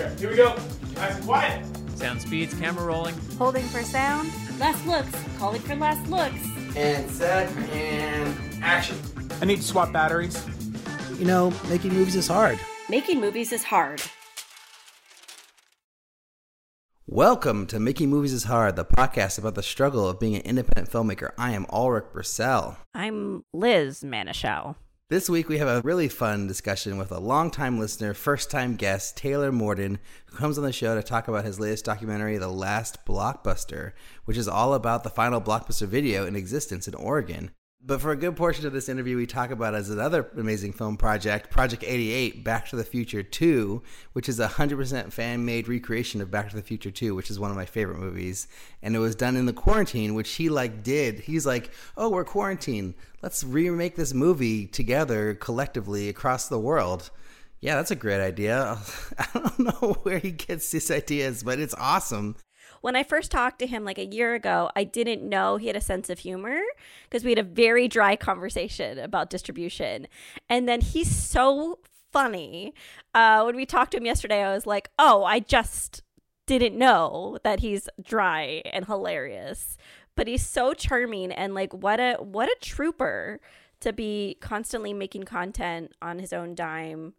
Okay, here we go. Nice and quiet. Sound speeds, camera rolling. Holding for sound. Last looks. Calling for last looks. And set and action. I need to swap batteries. You know, making movies is hard. Making movies is hard. Welcome to Making Movies is Hard, the podcast about the struggle of being an independent filmmaker. I am Alrik Bursell. I'm Liz Manashil. This week we have a really fun discussion with a longtime listener, first time guest, Taylor Morden, who comes on the show to talk about his latest documentary, The Last Blockbuster, which is all about the final blockbuster video in existence in Oregon. But for a good portion of this interview, we talk about as another amazing film project, Project 88, Back to the Future 2, which is a 100% fan made recreation of Back to the Future 2, which is one of my favorite movies. And it was done in the quarantine, which he like did. He's like, oh, we're quarantined. Let's remake this movie together collectively across the world. Yeah, that's a great idea. I don't know where he gets these ideas, but it's awesome when I first talked to him like a year ago, I didn't know he had a sense of humor because we had a very dry conversation about distribution. And then he's so funny. Uh, when we talked to him yesterday, I was like, oh, I just didn't know that he's dry and hilarious. But he's so charming and like what a what a trooper to be constantly making content on his own dime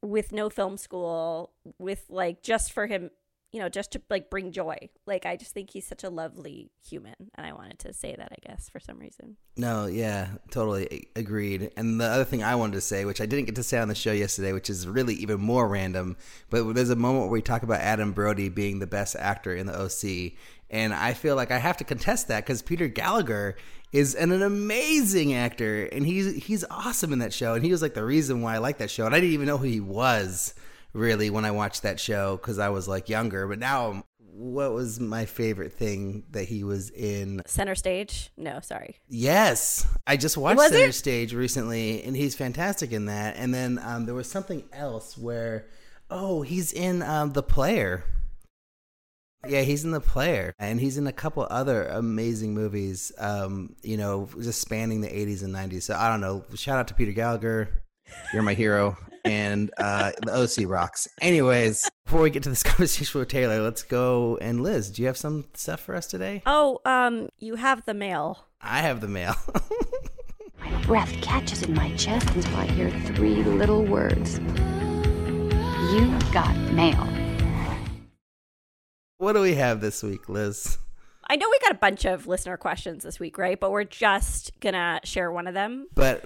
with no film school with like just for him you know, just to like bring joy. Like I just think he's such a lovely human, and I wanted to say that, I guess, for some reason. No, yeah, totally agreed. And the other thing I wanted to say, which I didn't get to say on the show yesterday, which is really even more random, but there's a moment where we talk about Adam Brody being the best actor in the OC, and I feel like I have to contest that because Peter Gallagher is an, an, amazing actor, and he's he's awesome in that show, and he was like the reason why I like that show, and I didn't even know who he was really when I watched that show because I was like younger. But now, what was my favorite thing that he was in? Center Stage? No, sorry. Yes, I just watched was Center it? Stage recently, and he's fantastic in that. And then um, there was something else where, oh, he's in um, the Player. Yeah, he's in the player, and he's in a couple other amazing movies. Um, you know, just spanning the '80s and '90s. So I don't know. Shout out to Peter Gallagher. You're my hero and uh, the OC rocks. Anyways, before we get to this conversation with Taylor, let's go. And Liz, do you have some stuff for us today? Oh, um, you have the mail. I have the mail. my breath catches in my chest until I hear three little words. You got mail. What do we have this week, Liz? I know we got a bunch of listener questions this week, right? But we're just gonna share one of them. But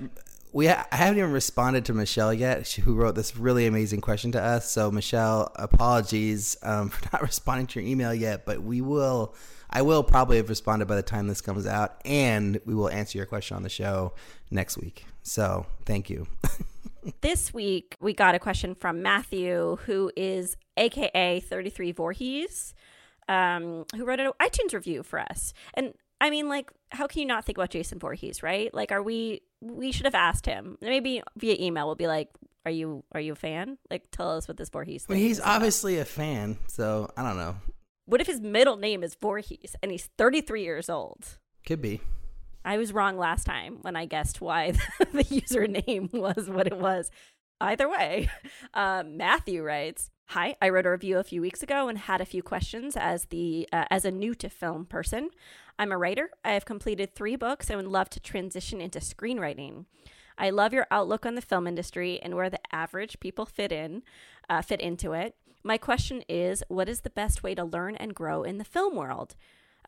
we ha- I haven't even responded to Michelle yet, who wrote this really amazing question to us. So Michelle, apologies um, for not responding to your email yet, but we will. I will probably have responded by the time this comes out, and we will answer your question on the show next week. So thank you. this week we got a question from Matthew, who is AKA Thirty Three Voorhees, um, who wrote an iTunes review for us, and I mean, like, how can you not think about Jason Voorhees, right? Like, are we? We should have asked him. Maybe via email. We'll be like, "Are you? Are you a fan? Like, tell us what this Voorhees." Well, he's obviously a fan, so I don't know. What if his middle name is Voorhees and he's 33 years old? Could be. I was wrong last time when I guessed why the username was what it was. Either way, uh, Matthew writes, Hi, I wrote a review a few weeks ago and had a few questions as the uh, as a new to film person. I'm a writer. I have completed three books and would love to transition into screenwriting. I love your outlook on the film industry and where the average people fit in, uh, fit into it. My question is, what is the best way to learn and grow in the film world?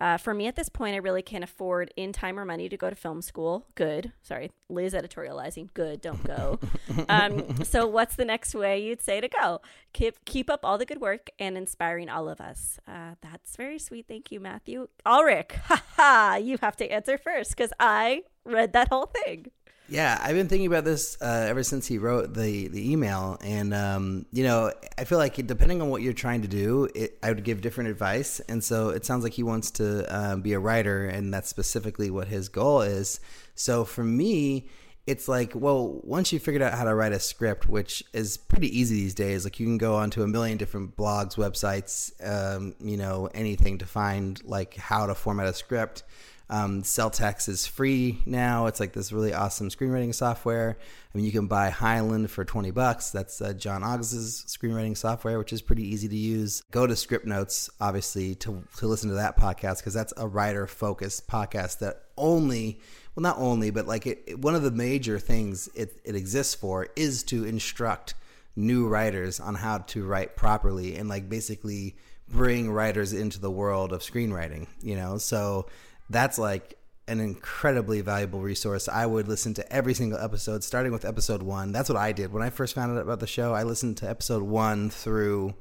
Uh, for me at this point, I really can't afford in time or money to go to film school. Good. Sorry, Liz editorializing. Good. Don't go. um, so, what's the next way you'd say to go? Keep keep up all the good work and inspiring all of us. Uh, that's very sweet. Thank you, Matthew. Alrik, ha ha. You have to answer first because I read that whole thing. Yeah, I've been thinking about this uh, ever since he wrote the the email, and um, you know, I feel like depending on what you're trying to do, it, I would give different advice. And so it sounds like he wants to um, be a writer, and that's specifically what his goal is. So for me, it's like, well, once you figured out how to write a script, which is pretty easy these days, like you can go onto a million different blogs, websites, um, you know, anything to find like how to format a script Um, Celtx is free now. It's like this really awesome screenwriting software. I mean, you can buy Highland for 20 bucks. That's uh, John August's screenwriting software, which is pretty easy to use. Go to Scriptnotes, obviously, to, to listen to that podcast because that's a writer focused podcast that only, well, not only, but like it, it- one of the major things it, it exists for is to instruct new writers on how to write properly and like basically bring writers into the world of screenwriting, you know? So that's like an incredibly valuable resource. I would listen to every single episode, starting with episode one. That's what I did. When I first found out about the show, I listened to episode one through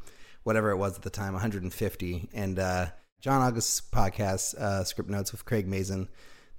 whatever it was at the time, 150. And uh, John August's podcast, uh, Scriptnotes with Craig Mazin,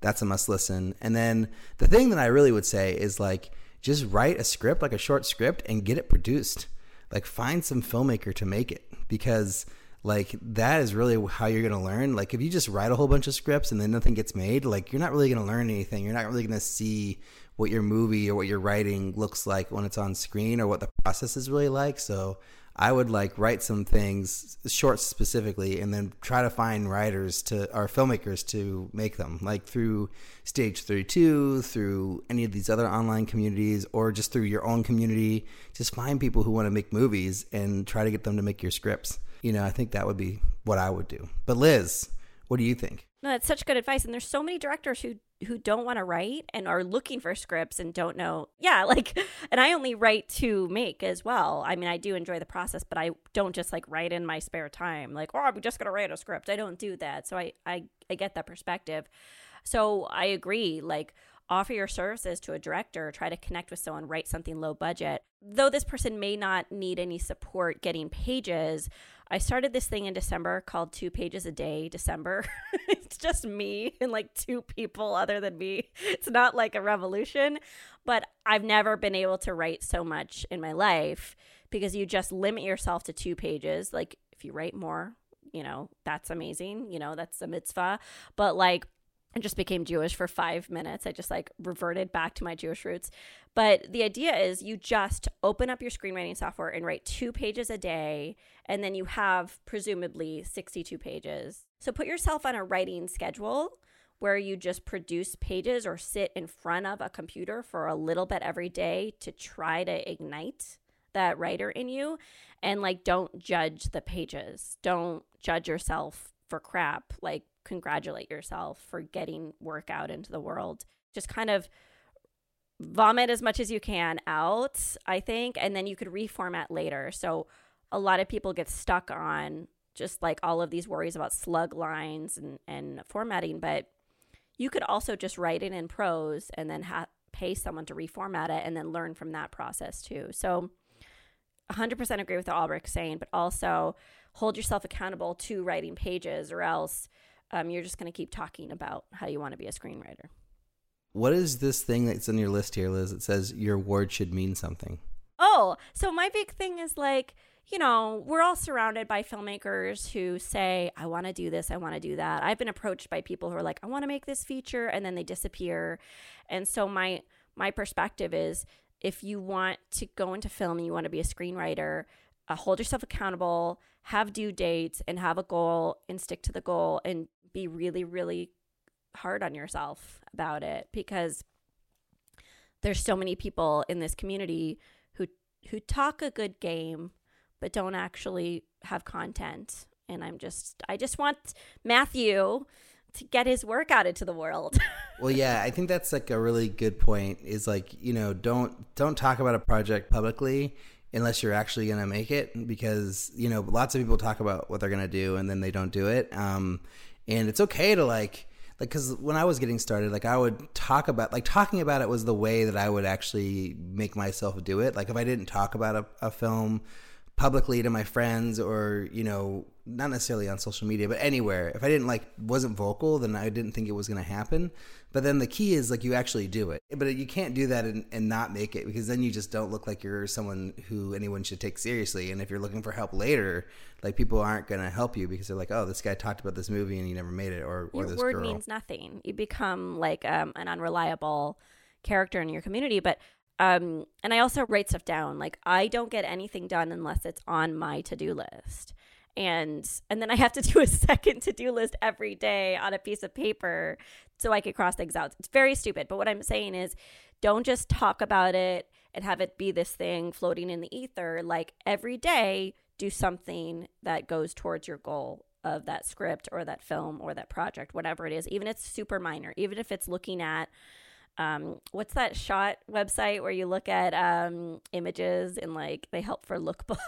that's a must listen. And then the thing that I really would say is like, just write a script, like a short script, and get it produced. Like, find some filmmaker to make it because like that is really how you're going to learn. Like if you just write a whole bunch of scripts and then nothing gets made like you're not really going to learn anything. You're not really going to see what your movie or what your writing looks like when it's on screen or what the process is really like. So i would like write some things short specifically and then try to find writers to or filmmakers to make them like through stage 32 through any of these other online communities or just through your own community. Just find people who want to make movies and try to get them to make your scripts you know, I think that would be what I would do. But Liz, what do you think? No, that's such good advice. And there's so many directors who who don't want to write and are looking for scripts and don't know. Yeah, like, and I only write to make as well. I mean, I do enjoy the process, but I don't just like write in my spare time. Like, oh, I'm just gonna write a script. I don't do that. So I I I get that perspective. So I agree. Like, offer your services to a director, try to connect with someone, write something low budget. Though this person may not need any support getting pages, I started this thing in December called Two Pages a Day December. it's just me and like two people other than me. It's not like a revolution, but I've never been able to write so much in my life because you just limit yourself to two pages. Like, if you write more, you know, that's amazing. You know, that's a mitzvah. But like, I just became Jewish for five minutes. I just like reverted back to my Jewish roots. But the idea is you just open up your screenwriting software and write two pages a day, and then you have presumably 62 pages. So put yourself on a writing schedule where you just produce pages or sit in front of a computer for a little bit every day to try to ignite that writer in you. And like, don't judge the pages, don't judge yourself for crap. Like, congratulate yourself for getting work out into the world. Just kind of vomit as much as you can out, I think, and then you could reformat later. So a lot of people get stuck on just like all of these worries about slug lines and, and formatting, but you could also just write it in prose and then ha- pay someone to reformat it and then learn from that process too. So 100% agree with what Alrik's saying, but also hold yourself accountable to writing pages or else um, you're just going to keep talking about how you want to be a screenwriter. What is this thing that's on your list here, Liz? It says your word should mean something. Oh, so my big thing is like, you know, we're all surrounded by filmmakers who say, I want to do this, I want to do that. I've been approached by people who are like, I want to make this feature, and then they disappear. And so my my perspective is if you want to go into film and you want to be a screenwriter, uh, hold yourself accountable, have due dates, and have a goal and stick to the goal and be really, really hard on yourself about it because there's so many people in this community who who talk a good game but don't actually have content and i'm just i just want matthew to get his work out into the world Well, yeah, I think that's like a really good point. Is like you know don't don't talk about a project publicly unless you're actually gonna make it because you know lots of people talk about what they're gonna do and then they don't do it. Um, and it's okay to like like because when I was getting started, like I would talk about like talking about it was the way that I would actually make myself do it. Like if I didn't talk about a, a film publicly to my friends or you know not necessarily on social media but anywhere. If i didn't like wasn't vocal then i didn't think it was going to happen. But then the key is like you actually do it. But you can't do that and, and not make it because then you just don't look like you're someone who anyone should take seriously. And if you're looking for help later like people aren't going to help you because they're like oh this guy talked about this movie and he never made it or, or your this word girl. means nothing. You become like um, an unreliable character in your community. But um, and i also write stuff down. Like i don't get anything done unless it's on my to-do list and and then I have to do a second to do list every day on a piece of paper so I could cross things out. It's very stupid, but what I'm saying is, don't just talk about it and have it be this thing floating in the ether. Like every day, do something that goes towards your goal of that script or that film or that project, whatever it is, even if it's super minor, even if it's looking at um, what's that shot website where you look at um, images and like they help for lookbooks?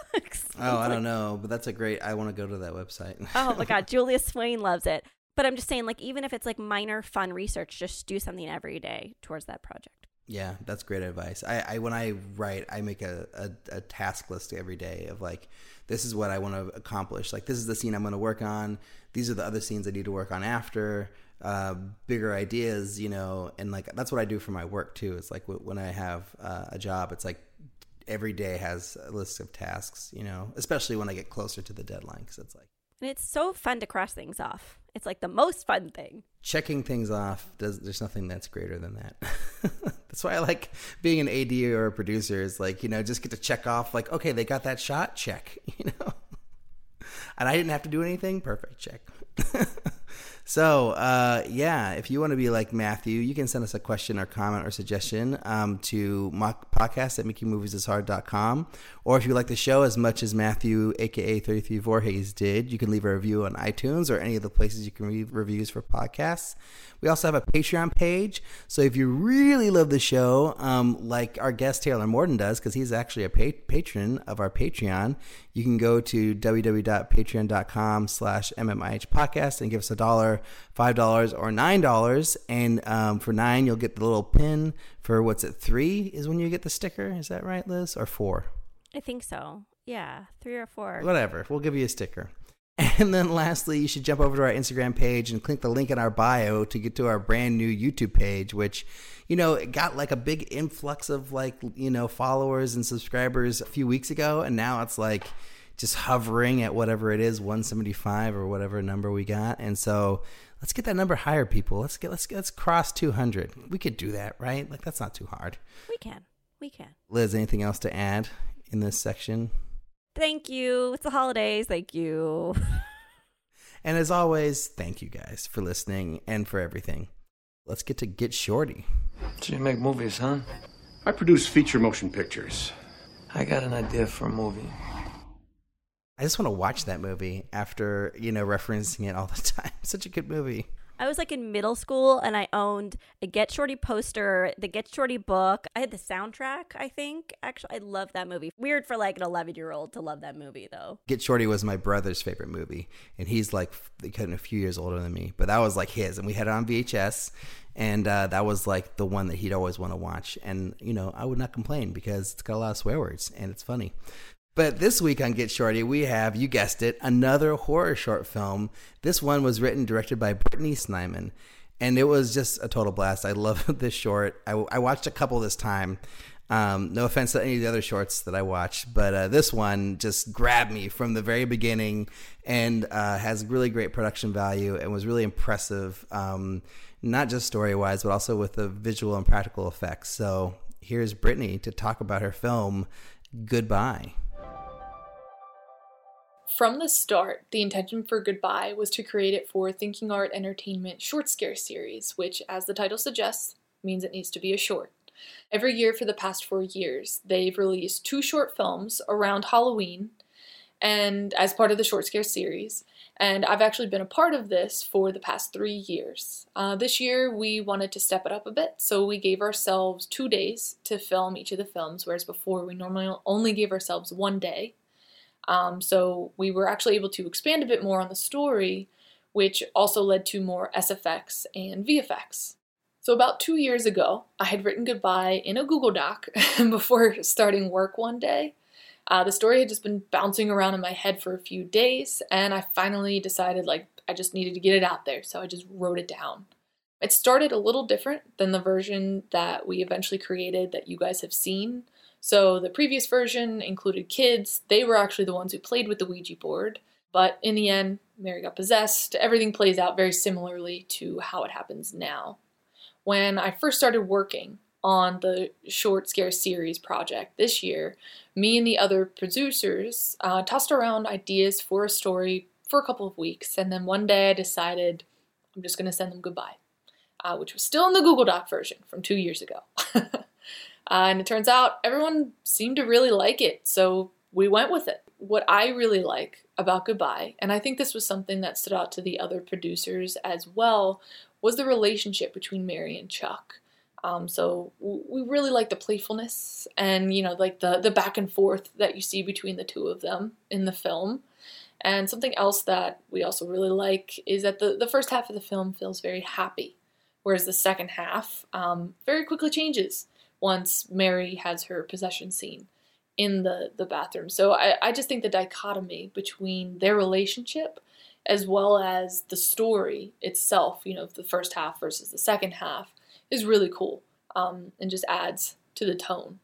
Oh, I don't know, but that's a great. I want to go to that website. oh my god, Julia Swain loves it. But I'm just saying, like, even if it's like minor fun research, just do something every day towards that project. Yeah, that's great advice. I, I when I write, I make a, a, a task list every day of like, this is what I want to accomplish. Like, this is the scene I'm going to work on. These are the other scenes I need to work on after. Uh, bigger ideas, you know, and like that's what I do for my work too. It's like when I have uh, a job, it's like every day has a list of tasks, you know, especially when I get closer to the deadline because it's like And it's so fun to cross things off. It's like the most fun thing. checking things off. Does, there's nothing that's greater than that. that's why I like being an AD or a producer. Is like you know just get to check off like okay they got that shot check you know, and I didn't have to do anything. Perfect check. So, uh, yeah, if you want to be like Matthew, you can send us a question or comment or suggestion um, to podcast at makingmoviesishard.com. Or if you like the show as much as Matthew, aka 33 Voorhees, did, you can leave a review on iTunes or any of the places you can read reviews for podcasts. We also have a Patreon page. So if you really love the show, um, like our guest Taylor Morden does, because he's actually a pa- patron of our Patreon, you can go to www.patreon.com slash mmih podcast and give us a dollar, five dollars, or nine dollars. And um, for nine, you'll get the little pin. For what's it, three is when you get the sticker. Is that right, Liz? Or four? I think so. Yeah, three or four. Whatever. We'll give you a sticker. And then lastly, you should jump over to our Instagram page and click the link in our bio to get to our brand new YouTube page, which, you know, it got like a big influx of like, you know, followers and subscribers a few weeks ago. And now it's like just hovering at whatever it is, 175 or whatever number we got. And so let's get that number higher, people. Let's get, let's, let's cross 200. We could do that, right? Like, that's not too hard. We can. We can. Liz, anything else to add in this section? Thank you. It's the holidays. Thank you. And as always, thank you guys for listening and for everything. Let's get to Get Shorty. So you make movies, huh? I produce feature motion pictures. I got an idea for a movie. I just want to watch that movie after, you know, referencing it all the time. Such a good movie. I was like in middle school and I owned a Get Shorty poster, the Get Shorty book. I had the soundtrack, I think. Actually, I love that movie. Weird for like an 11 year old to love that movie, though. Get Shorty was my brother's favorite movie, and he's like a few years older than me, but that was like his, and we had it on VHS, and uh, that was like the one that he'd always want to watch, and you know I would not complain because it's got a lot of swear words and it's funny. But this week on Get Shorty, we have, you guessed it, another horror short film. This one was written directed by Brittany Snyman. And it was just a total blast. I love this short. I, I watched a couple this time. Um, no offense to any of the other shorts that I watched, but uh, this one just grabbed me from the very beginning and uh, has really great production value and was really impressive, um, not just story wise, but also with the visual and practical effects. So here's Brittany to talk about her film, Goodbye. From the start, the intention for Goodbye was to create it for Thinking Art Entertainment Short Scare Series, which, as the title suggests, means it needs to be a short. Every year for the past four years, they've released two short films around Halloween and as part of the Short Scare series. And I've actually been a part of this for the past three years. Uh, this year, we wanted to step it up a bit, so we gave ourselves two days to film each of the films, whereas before we normally only gave ourselves one day. Um, so we were actually able to expand a bit more on the story, which also led to more SFX and VFX. So, about two years ago, I had written goodbye in a Google Doc before starting work one day. Uh, the story had just been bouncing around in my head for a few days, and I finally decided like I just needed to get it out there, so I just wrote it down. It started a little different than the version that we eventually created that you guys have seen. So, the previous version included kids, they were actually the ones who played with the Ouija board, but in the end, Mary got possessed. Everything plays out very similarly to how it happens now when I first started working, on the short scare series project this year, me and the other producers uh, tossed around ideas for a story for a couple of weeks, and then one day I decided I'm just going to send them goodbye, uh, which was still in the Google Doc version from two years ago. uh, and it turns out everyone seemed to really like it, so we went with it. What I really like about Goodbye, and I think this was something that stood out to the other producers as well, was the relationship between Mary and Chuck. Um, so we really like the playfulness and you know like the the back and forth that you see between the two of them in the film. And something else that we also really like is that the, the first half of the film feels very happy, whereas the second half um, very quickly changes once Mary has her possession scene in the, the bathroom. So I, I just think the dichotomy between their relationship as well as the story itself, you know, the first half versus the second half, is really cool um, and just adds to the tone.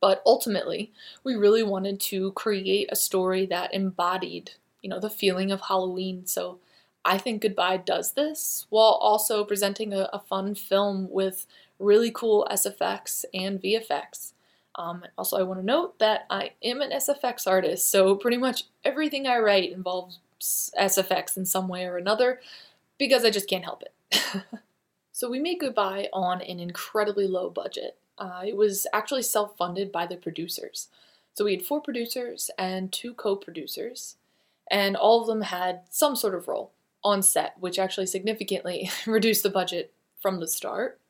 But ultimately, we really wanted to create a story that embodied, you know, the feeling of Halloween. So I think Goodbye does this while also presenting a, a fun film with really cool SFX and VFX. Um, also, I want to note that I am an SFX artist, so pretty much everything I write involves SFX in some way or another because I just can't help it. So we made Goodbye on an incredibly low budget. Uh, it was actually self funded by the producers. So we had four producers and two co producers, and all of them had some sort of role on set, which actually significantly reduced the budget from the start.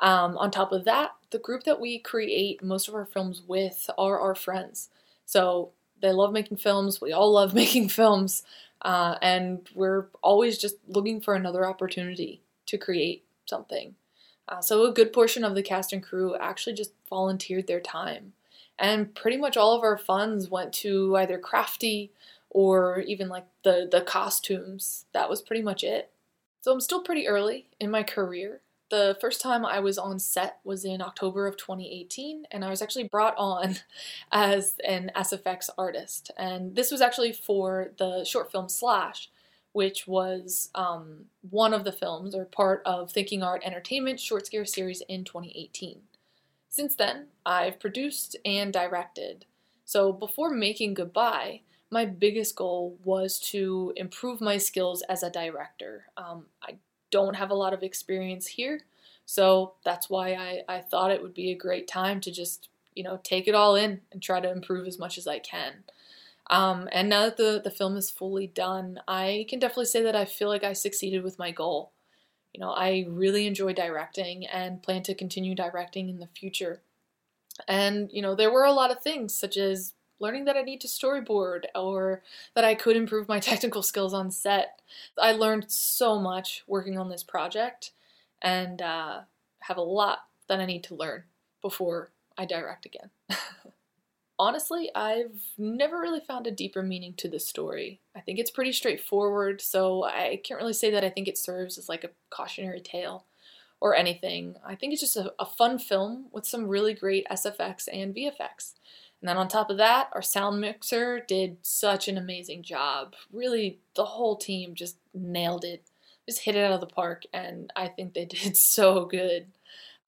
Um, on top of that, the group that we create most of our films with are our friends. So they love making films, we all love making films, uh, and we're always just looking for another opportunity to create something. Uh, so a good portion of the cast and crew actually just volunteered their time. And pretty much all of our funds went to either crafty or even like the, the costumes. That was pretty much it. So I'm still pretty early in my career. The first time I was on set was in October of 2018, and I was actually brought on as an SFX artist. And this was actually for the short film Slash, which was um, one of the films or part of Thinking Art Entertainment short scare series in 2018. Since then, I've produced and directed. So before making Goodbye, my biggest goal was to improve my skills as a director. Um, I don't have a lot of experience here, so that's why I, I thought it would be a great time to just, you know, take it all in and try to improve as much as I can. Um, and now that the, the film is fully done, I can definitely say that I feel like I succeeded with my goal. You know, I really enjoy directing and plan to continue directing in the future. And, you know, there were a lot of things such as learning that I need to storyboard or that I could improve my technical skills on set. I learned so much working on this project and uh, have a lot that I need to learn before I direct again. honestly, I've never really found a deeper meaning to the story. I think it's pretty straightforward, so I can't really say that I think it serves as like a cautionary tale or anything. I think it's just a, a fun film with some really great SFX and VFX. And then on top of that, our sound mixer did such an amazing job. Really, the whole team just nailed it, just hit it out of the park, and I think they did so good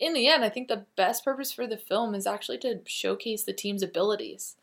in the end, I think the best purpose for the film is actually to showcase the team's abilities.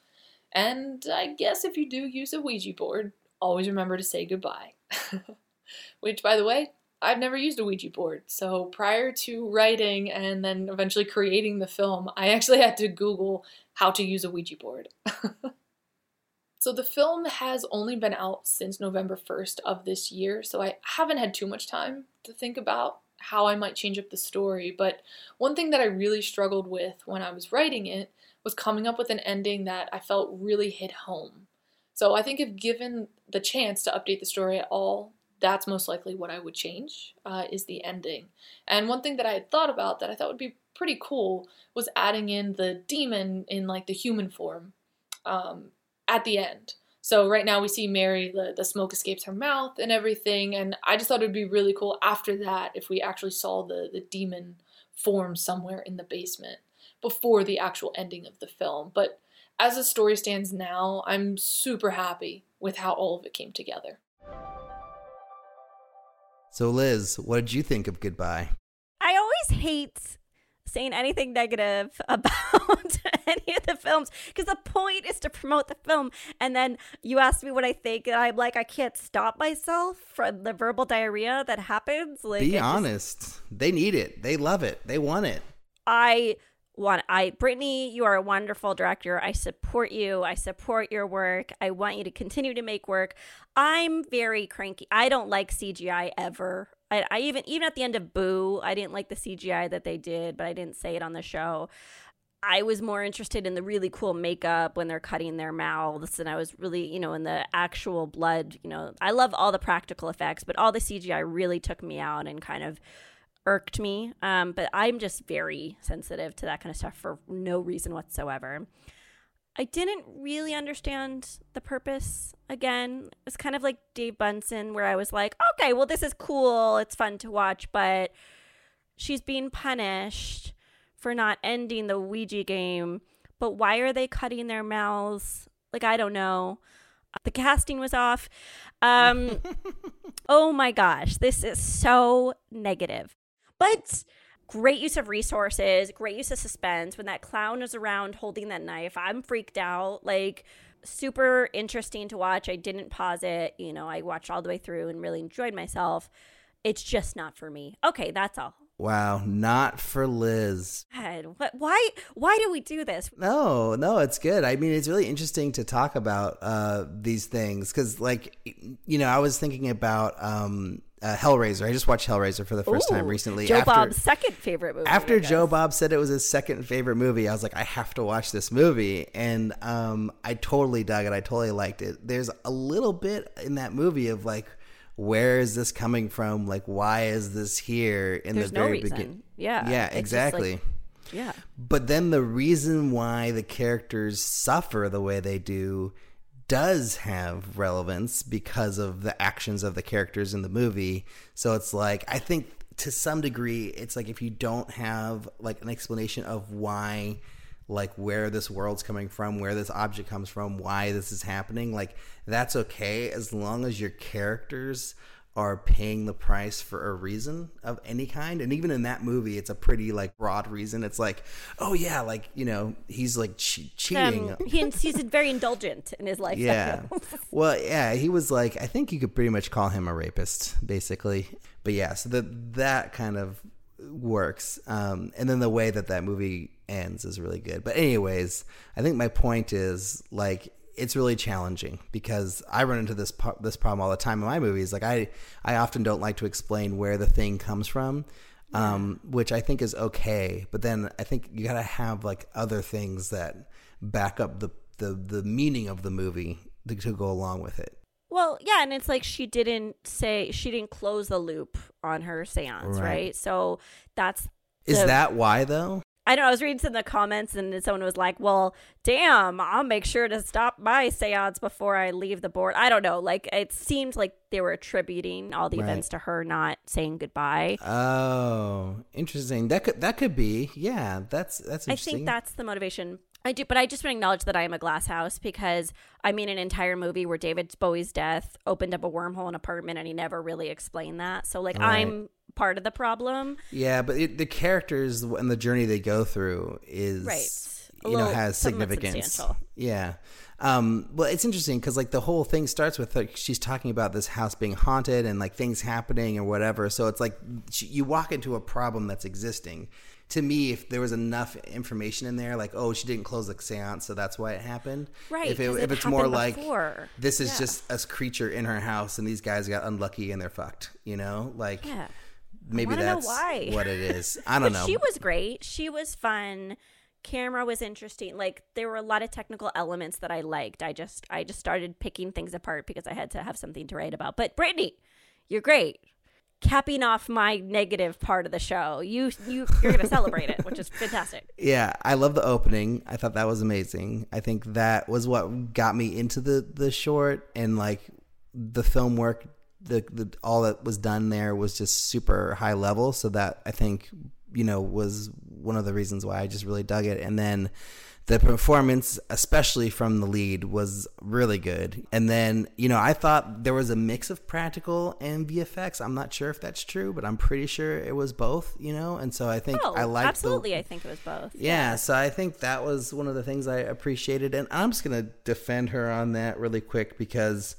And I guess if you do use a Ouija board, always remember to say goodbye. Which, by the way, I've never used a Ouija board. So prior to writing and then eventually creating the film, I actually had to Google how to use a Ouija board. so the film has only been out since November 1st of this year, so I haven't had too much time to think about how I might change up the story. But one thing that I really struggled with when I was writing it was coming up with an ending that I felt really hit home. So I think if given the chance to update the story at all, that's most likely what I would change uh, is the ending. And one thing that I had thought about that I thought would be pretty cool was adding in the demon in like the human form um, at the end. So right now we see Mary, the, the smoke escapes her mouth and everything, and I just thought it would be really cool after that if we actually saw the, the demon form somewhere in the basement before the actual ending of the film. But as the story stands now, I'm super happy with how all of it came together. So, Liz, what did you think of Goodbye? I always hate saying anything negative about any of the films because the point is to promote the film. And then you ask me what I think, and I'm like, I can't stop myself from the verbal diarrhea that happens. Like, Be just- honest. They need it. They love it. They want it. I want I Brittany, you are a wonderful director. I support you. I support your work. I want you to continue to make work. I'm very cranky. I don't like CGI ever. I, I even even at the end of Boo, I didn't like the CGI that they did, but I didn't say it on the show. I was more interested in the really cool makeup when they're cutting their mouths, and I was really, you know, in the actual blood. You know, I love all the practical effects, but all the CGI really took me out and kind of irked me. Um, but I'm just very sensitive to that kind of stuff for no reason whatsoever. I didn't really understand the purpose again. It's kind of like Dave Bunsen, where I was like, okay, well, this is cool. It's fun to watch, but she's being punished for not ending the Ouija game. But why are they cutting their mouths? Like, I don't know. The casting was off. Um, oh my gosh, this is so negative. But great use of resources, great use of suspense. When that clown is around holding that knife, I'm freaked out. Like, super interesting to watch. I didn't pause it. You know, I watched all the way through and really enjoyed myself. It's just not for me. Okay, that's all. Wow, not for Liz. God, what? Why? Why do we do this? No, no, it's good. I mean, it's really interesting to talk about uh, these things because, like, you know, I was thinking about um, uh, Hellraiser. I just watched Hellraiser for the first time recently. Joe after, Bob's second favorite movie. After Joe. Bob said it was his second favorite movie, I was like, I have to watch this movie, and um, I totally dug it. I totally liked it. There's a little bit in that movie of like, where is this coming from? Like, why is this here in There's the very reason. beginning? Yeah, yeah, just, like- exactly. Yeah. But then the reason why the characters suffer the way they do does have relevance because of the actions of the characters in the movie. So it's like I think to some degree it's like if you don't have like an explanation of why like where this world's coming from, where this object comes from, why this is happening, like that's okay as long as your characters are paying the price for a reason of any kind. And even in that movie it's a pretty like broad reason. It's like oh yeah like you know he's like che- cheating. Um, he, he's very indulgent in his life. yeah. Well yeah he was like i think you could pretty much call him a rapist basically. But yeah so that that kind of works. Um and then the way that that movie ends is really good but anyways i think my point is like it's really challenging because I run into this this problem all the time in my movies. Like I I often don't like to explain where the thing comes from, um, which I think is okay. But then I think you gotta have like other things that back up the the the meaning of the movie to, to go along with it. Well, yeah, and it's like she didn't say she didn't close the loop on her seance, Right. right? So that's Is that why though? I don't know. I was reading some of the comments, and someone was like, "Well, damn, I'll make sure to stop my seance before I leave the board." I don't know. Like it seemed like they were attributing all the Right. events to her not saying goodbye. Oh, interesting. That could that could be. Yeah, that's that's interesting. I think that's the motivation. I do, but I just want to acknowledge that I am a glass house because I mean, an entire movie where David Bowie's death opened up a wormhole in an apartment, and he never really explained that. So, like, Right. I'm part of the problem. Yeah, but it, the characters and the journey they go through is Right. A You know, has significance. Yeah. Um, well, it's interesting because like the whole thing starts with like she's talking about this house being haunted and like things happening or whatever. So it's like she, you walk into a problem that's existing. To me, if there was enough information in there, like oh, she didn't close the séance, so that's why it happened. Right, If it, 'cause if it's more happened like before. this is Yeah. just a creature in her house and these guys got unlucky and they're fucked. You know, like Yeah. Maybe that's why. what it is. I don't know. She was great. She was fun. Camera was interesting. Like there were a lot of technical elements that I liked. I just I just started picking things apart because I had to have something to write about. But Brittany, you're great. Capping off my negative part of the show. You you you're gonna celebrate it, which is fantastic. Yeah, I love the opening. I thought that was amazing. I think that was what got me into the the short and like the film work. The, the all that was done there was just super high level. So that I think you know was one of the reasons why I just really dug it. And then the performance, especially from the lead, was really good. And then, you know, I thought there was a mix of practical and VFX. I'm not sure if that's true, but I'm pretty sure it was both, you know? And so I think oh, I like absolutely. I think it was both. Yeah, so I think that was one of the things I appreciated. And I'm just going to defend her on that really quick because,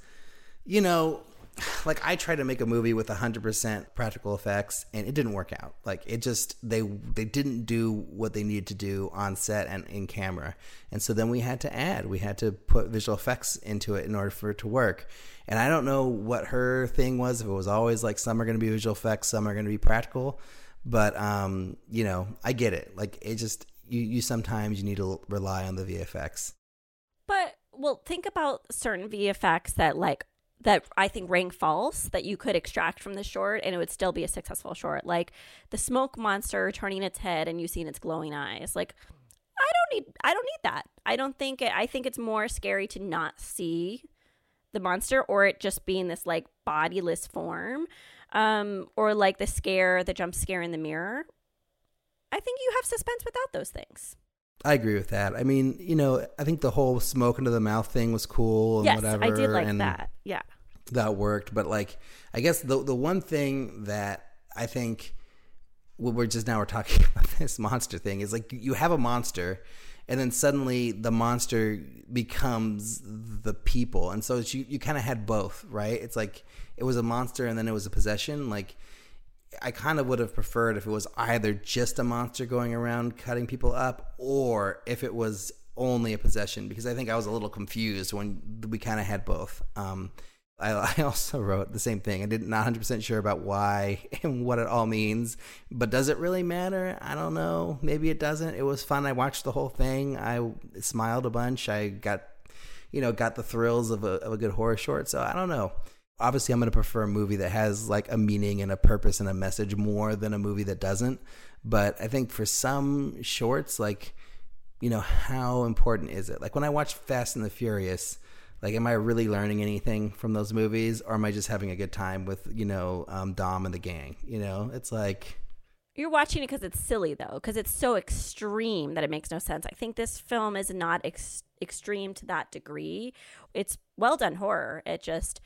you know, like I tried to make a movie with 100% practical effects and it didn't work out. Like it just they they didn't do what they needed to do on set and in camera. And so then we had to add, we had to put visual effects into it in order for it to work. And I don't know what her thing was if it was always like some are going to be visual effects, some are going to be practical, but um, you know, I get it. Like it just you you sometimes you need to rely on the VFX. But well, think about certain VFX that like that I think rang false that you could extract from the short and it would still be a successful short. Like the smoke monster turning its head and you seeing its glowing eyes. Like I don't need I don't need that. I don't think it I think it's more scary to not see the monster or it just being this like bodiless form. Um or like the scare, the jump scare in the mirror. I think you have suspense without those things. I agree with that. I mean, you know, I think the whole smoke into the mouth thing was cool and yes, whatever. I did like and that. Yeah. That worked. But like I guess the the one thing that I think we're just now we're talking about this monster thing is like you have a monster and then suddenly the monster becomes the people. And so you you kind of had both, right? It's like it was a monster and then it was a possession. Like I kind of would have preferred if it was either just a monster going around cutting people up or if it was only a possession because I think I was a little confused when we kind of had both. Um, I, I, also wrote the same thing. I did not 100% sure about why and what it all means, but does it really matter? I don't know. Maybe it doesn't. It was fun. I watched the whole thing. I smiled a bunch. I got, you know, got the thrills of a, of a good horror short. So I don't know obviously I'm going to prefer a movie that has like a meaning and a purpose and a message more than a movie that doesn't. But I think for some shorts, like, you know, how important is it? Like when I watch Fast and the Furious, like, am I really learning anything from those movies or am I just having a good time with, you know, um, Dom and the gang? You know, it's like. You're watching it because it's silly, though, because it's so extreme that it makes no sense. I think this film is not ex- extreme to that degree. It's well done horror. It just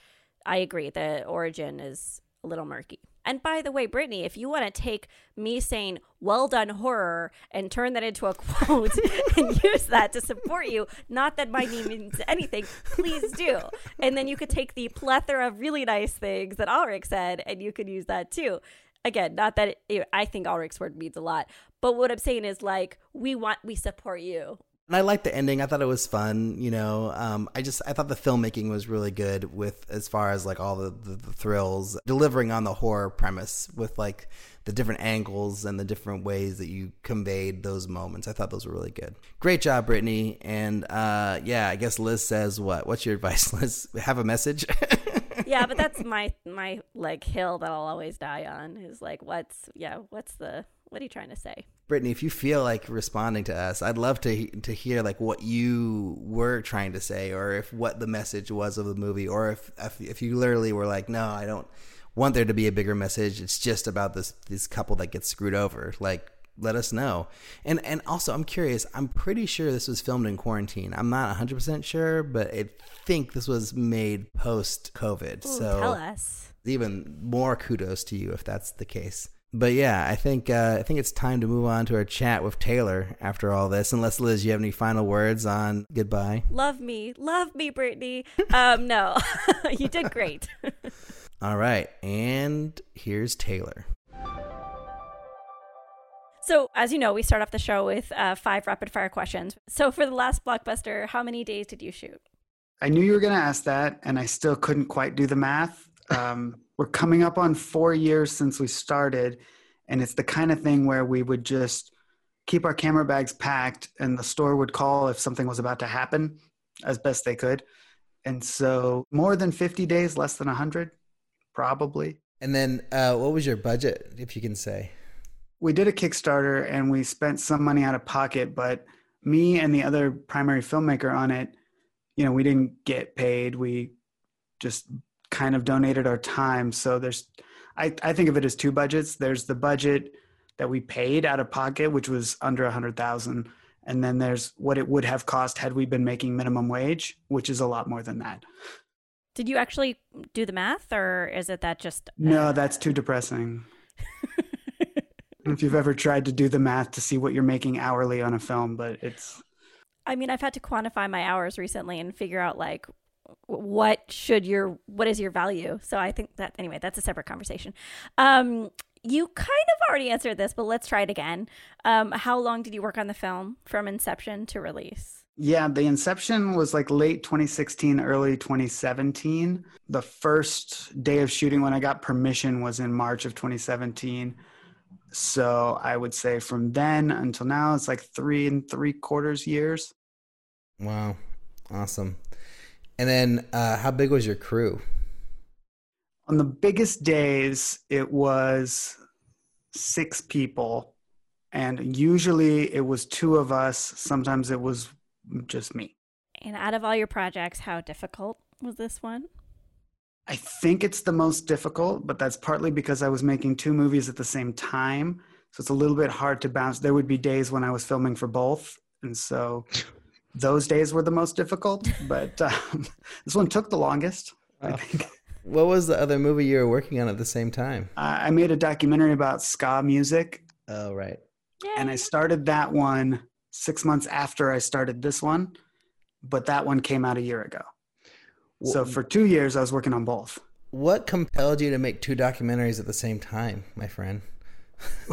I agree. The origin is a little murky. And by the way, Brittany, if you want to take me saying well done horror and turn that into a quote and use that to support you, not that my name means anything, please do. And then you could take the plethora of really nice things that Alrik said and you could use that too. Again, not that it, I think Alrik's word means a lot, but what I'm saying is like, we want, we support you. And I liked the ending. I thought it was fun. You know, um, I just I thought the filmmaking was really good with as far as like all the, the, the thrills, delivering on the horror premise with like the different angles and the different ways that you conveyed those moments. I thought those were really good. Great job, Brittany. And uh, yeah, I guess Liz says what? What's your advice, Liz? Have a message. yeah, but that's my my like hill that I'll always die on. Is like, what's yeah, what's the what are you trying to say? Brittany, if you feel like responding to us, I'd love to to hear like what you were trying to say, or if what the message was of the movie, or if if, if you literally were like, no, I don't want there to be a bigger message. It's just about this this couple that gets screwed over. Like, let us know. And and also, I'm curious. I'm pretty sure this was filmed in quarantine. I'm not 100 percent sure, but I think this was made post COVID. So tell us. Even more kudos to you if that's the case but yeah, I think uh, I think it's time to move on to our chat with Taylor after all this. Unless Liz, you have any final words on goodbye? Love me, love me, Brittany. Um, no, you did great. all right, and here's Taylor. So, as you know, we start off the show with uh, five rapid fire questions. So, for the last blockbuster, how many days did you shoot? I knew you were going to ask that, and I still couldn't quite do the math. Um, we're coming up on four years since we started, and it's the kind of thing where we would just keep our camera bags packed, and the store would call if something was about to happen as best they could. And so, more than 50 days, less than 100, probably. And then, uh, what was your budget, if you can say? We did a Kickstarter and we spent some money out of pocket, but me and the other primary filmmaker on it, you know, we didn't get paid. We just kind of donated our time. So there's, I, I think of it as two budgets. There's the budget that we paid out of pocket, which was under a hundred thousand. And then there's what it would have cost had we been making minimum wage, which is a lot more than that. Did you actually do the math, or is it that just? Uh, no, that's too depressing. if you've ever tried to do the math to see what you're making hourly on a film, but it's. I mean, I've had to quantify my hours recently and figure out like what should your what is your value. So I think that anyway, that's a separate conversation. Um, you kind of already answered this, but let's try it again. Um, how long did you work on the film from inception to release? Yeah, the inception was like late 2016, early 2017. The first day of shooting when I got permission was in March of 2017. So I would say from then until now, it's like three and three quarters years. Wow. Awesome. And then, uh, how big was your crew? On the biggest days, it was six people. And usually it was two of us. Sometimes it was just me. And out of all your projects, how difficult was this one? I think it's the most difficult, but that's partly because I was making two movies at the same time. So it's a little bit hard to bounce. There would be days when I was filming for both. And so those days were the most difficult, but um, this one took the longest, I think. What was the other movie you were working on at the same time? I made a documentary about ska music. Oh, right. And I started that one six months after I started this one, but that one came out a year ago. So for two years, I was working on both. What compelled you to make two documentaries at the same time, my friend?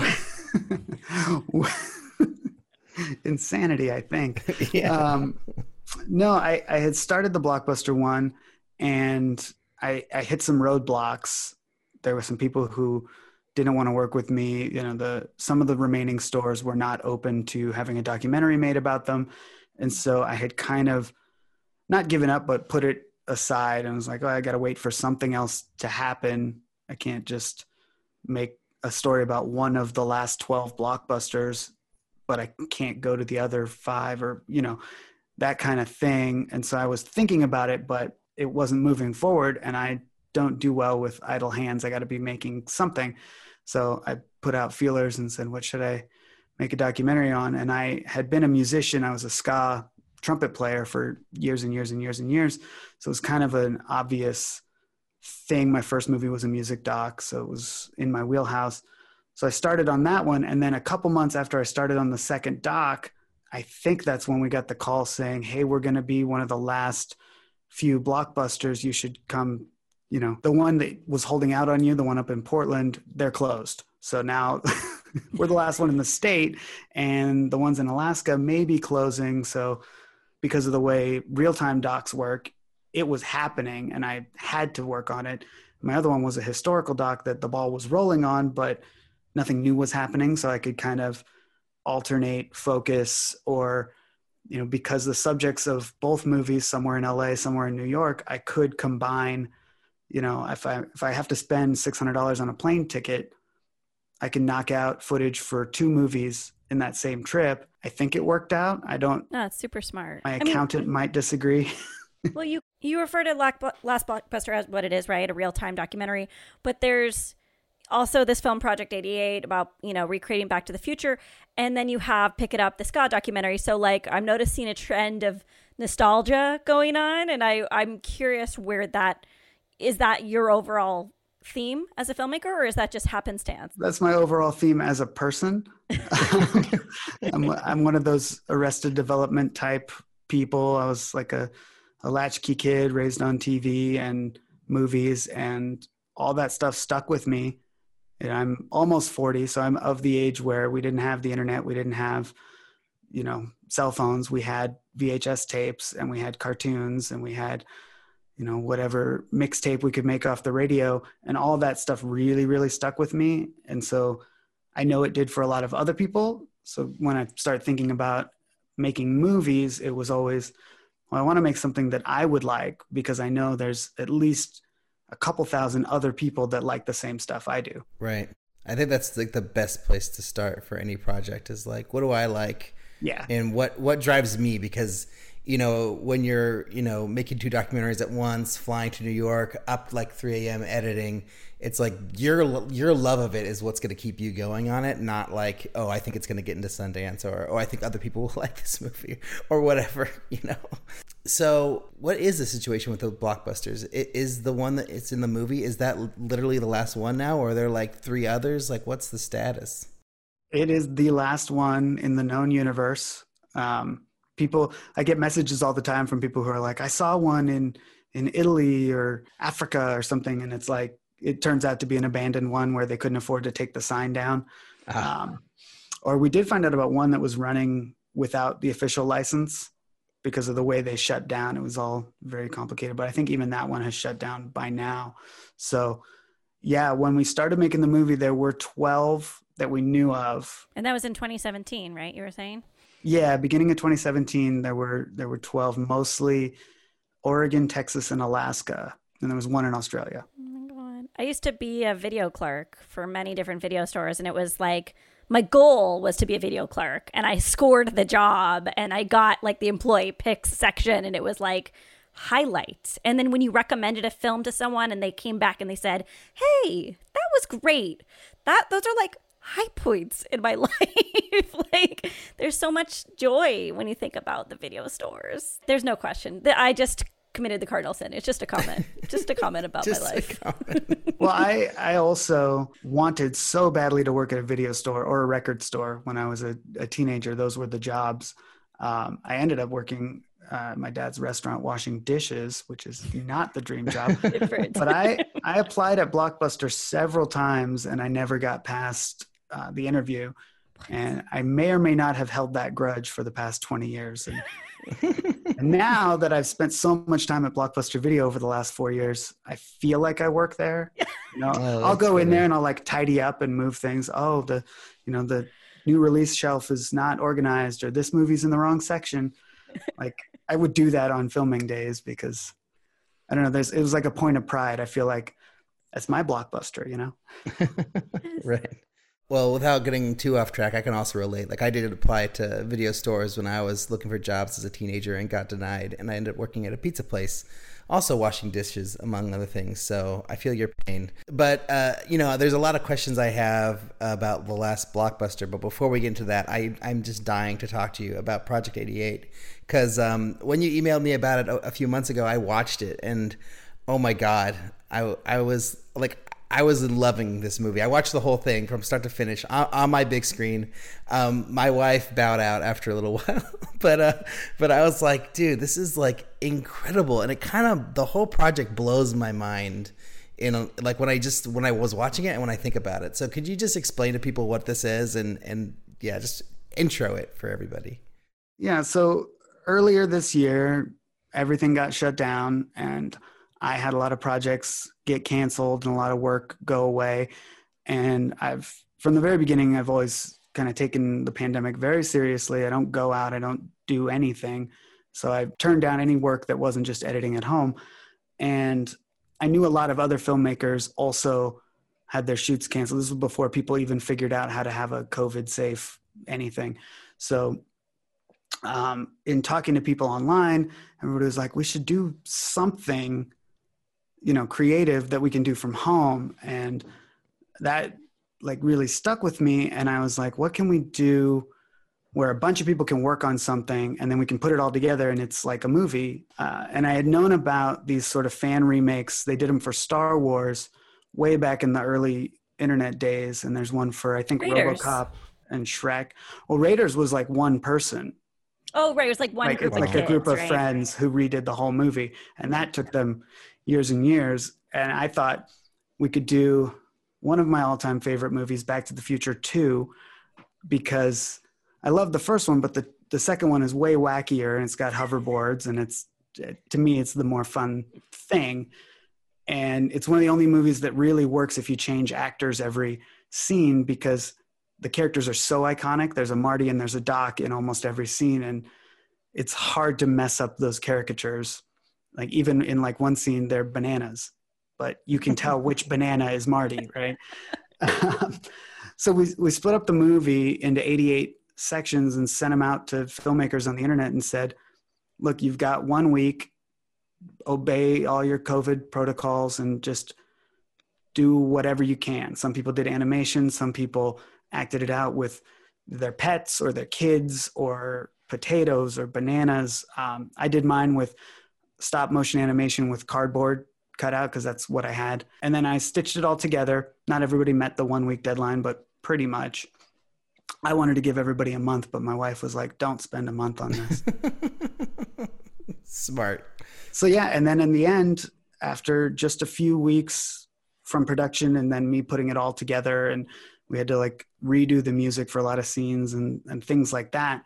Insanity, I think. yeah. Um, no, I, I had started the Blockbuster one and I, I hit some roadblocks. There were some people who didn't want to work with me. You know, the some of the remaining stores were not open to having a documentary made about them. And so I had kind of not given up, but put it aside and was like, oh, I got to wait for something else to happen. I can't just make a story about one of the last 12 blockbusters, but I can't go to the other five or, you know, that kind of thing. And so I was thinking about it, but it wasn't moving forward. And I don't do well with idle hands. I got to be making something. So I put out feelers and said, what should I make a documentary on? And I had been a musician. I was a ska trumpet player for years and years and years and years. So it was kind of an obvious thing. My first movie was a music doc, so it was in my wheelhouse. So I started on that one. And then a couple months after I started on the second doc, I think that's when we got the call saying, Hey, we're going to be one of the last few blockbusters. You should come. You know, the one that was holding out on you, the one up in Portland, they're closed. So now we're the last one in the state, and the ones in Alaska may be closing. So because of the way real time docs work, it was happening and I had to work on it. My other one was a historical doc that the ball was rolling on, but nothing new was happening. So I could kind of alternate focus or, you know, because the subjects of both movies, somewhere in LA, somewhere in New York, I could combine, you know, if I, if I have to spend $600 on a plane ticket, I can knock out footage for two movies in that same trip. I think it worked out. I don't. No, it's super smart. My accountant I mean, might disagree. well, you you refer to Last Blockbuster as what it is, right? A real time documentary. But there's also this film Project 88 about you know recreating Back to the Future, and then you have Pick It Up, the ska documentary. So like I'm noticing a trend of nostalgia going on, and I I'm curious where that is. That your overall theme as a filmmaker, or is that just happenstance? That's my overall theme as a person. I'm, I'm one of those arrested development type people. I was like a, a latchkey kid raised on TV and movies, and all that stuff stuck with me. I'm almost 40, so I'm of the age where we didn't have the internet, we didn't have, you know, cell phones. We had VHS tapes, and we had cartoons, and we had you know whatever mixtape we could make off the radio. And all that stuff really really stuck with me. And so i know it did for a lot of other people. So when i start thinking about making movies it was always well i want to make something that i would like because i know there's at least a couple thousand other people that like the same stuff i do. Right. I think that's like the best place to start for any project is like what do i like? Yeah. And what what drives me? Because you know, when you're, you know, making two documentaries at once, flying to New York, up like 3 a.m. editing, it's like your your love of it is what's going to keep you going on it, not like, oh, I think it's going to get into Sundance or oh, I think other people will like this movie or whatever, you know. So, what is the situation with the blockbusters? Is the one that it's in the movie is that literally the last one now, or are there like three others? Like, what's the status? It is the last one in the known universe. Um, people i get messages all the time from people who are like i saw one in in italy or africa or something and it's like it turns out to be an abandoned one where they couldn't afford to take the sign down. Uh-huh. um, or we did find out about one that was running without the official license because of the way they shut down. It was all very complicated but i think even that one has shut down by now. So yeah when we started making the movie there were 12 that we knew of. And that was in 2017 right you were saying yeah, beginning of 2017, there were there were 12, mostly Oregon, Texas, and Alaska, and there was one in Australia. Oh! I used to be a video clerk for many different video stores, and it was like my goal was to be a video clerk, and I scored the job, and I got like the employee picks section, and it was like highlights. And then when you recommended a film to someone, and they came back and they said, "Hey, that was great," that those are like high points in my life. like there's so much joy when you think about the video stores. There's no question. that I just committed the cardinal sin. It's just a comment. just a comment about my life. well, I I also wanted so badly to work at a video store or a record store when I was a, a teenager. Those were the jobs. Um, I ended up working uh, my dad's restaurant washing dishes, which is not the dream job. but I, I applied at Blockbuster several times and I never got past uh, the interview. And I may or may not have held that grudge for the past 20 years. And, and now that I've spent so much time at Blockbuster Video over the last four years, I feel like I work there. You know, oh, I'll go funny. in there and I'll like tidy up and move things. Oh, the, you know, the new release shelf is not organized or this movie's in the wrong section. Like I would do that on filming days because I don't know. There's it was like a point of pride. I feel like that's my blockbuster, you know. right. Well, without getting too off track, I can also relate. Like I did apply to video stores when I was looking for jobs as a teenager and got denied, and I ended up working at a pizza place, also washing dishes among other things. So I feel your pain. But uh, you know, there's a lot of questions I have about the last blockbuster. But before we get into that, I I'm just dying to talk to you about Project 88 because um, when you emailed me about it a, a few months ago, I watched it and oh my god, I I was like I was loving this movie. I watched the whole thing from start to finish on, on my big screen. Um, my wife bowed out after a little while, but uh, but I was like, dude, this is like incredible, and it kind of the whole project blows my mind. In a, like when I just when I was watching it and when I think about it. So could you just explain to people what this is and and yeah, just intro it for everybody. Yeah. So earlier this year, everything got shut down and I had a lot of projects get canceled and a lot of work go away. And I've, from the very beginning, I've always kind of taken the pandemic very seriously. I don't go out, I don't do anything. So I turned down any work that wasn't just editing at home. And I knew a lot of other filmmakers also had their shoots canceled. This was before people even figured out how to have a COVID safe anything. So um, in talking to people online, everybody was like, we should do something you know creative that we can do from home. And that like really stuck with me. And i was like what can we do where a bunch of people can work on something and then we can put it all together and it's like a movie? Uh, and i had known about these sort of fan remakes. They did them for star wars way back in the early internet days. And there's one for i think Raiders. robocop and shrek. Well raiders was like one person. Oh, right. It was like one like, group like kids, a group of right? friends who redid the whole movie, and that took them years and years. And I thought we could do one of my all-time favorite movies, Back to the Future Two, because I love the first one, but the the second one is way wackier, and it's got hoverboards, and it's to me it's the more fun thing. And it's one of the only movies that really works if you change actors every scene because the characters are so iconic. There's a Marty and there's a Doc in almost every scene, and it's hard to mess up those caricatures. Like even in like one scene, they're bananas, but you can tell which banana is Marty, right? so we we split up the movie into 88 sections and sent them out to filmmakers on the internet and said, look, you've got one week, obey all your COVID protocols and just do whatever you can. Some people did animation, some people acted it out with their pets or their kids or potatoes or bananas. Um, I did mine with stop motion animation with cardboard cut out because that's what I had. And then I stitched it all together. Not everybody met the one week deadline, but pretty much. I wanted to give everybody a month, but my wife was like, don't spend a month on this. Smart. So, yeah. And then in the end, after just a few weeks from production and then me putting it all together, and we had to like redo the music for a lot of scenes and, and things like that.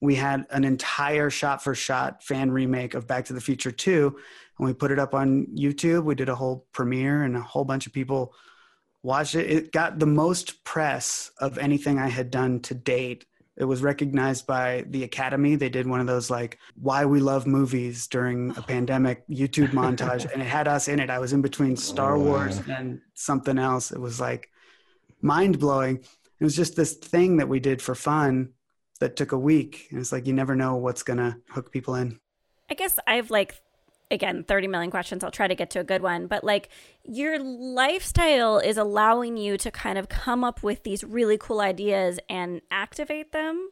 We had an entire shot for shot fan remake of Back to the Future 2 and we put it up on YouTube. We did a whole premiere, and a whole bunch of people watched it. It got the most press of anything I had done to date. It was recognized by the Academy. They did one of those like "Why We Love Movies" during a pandemic YouTube montage, and it had us in it. I was in between Star oh, Wars and something else. It was like mind blowing. It was just this thing that we did for fun that took a week. And it's like you never know what's gonna hook people in. I guess I've like again 30 million questions. I'll try to get to a good one. But like your lifestyle is allowing you to kind of come up with these really cool ideas and activate them.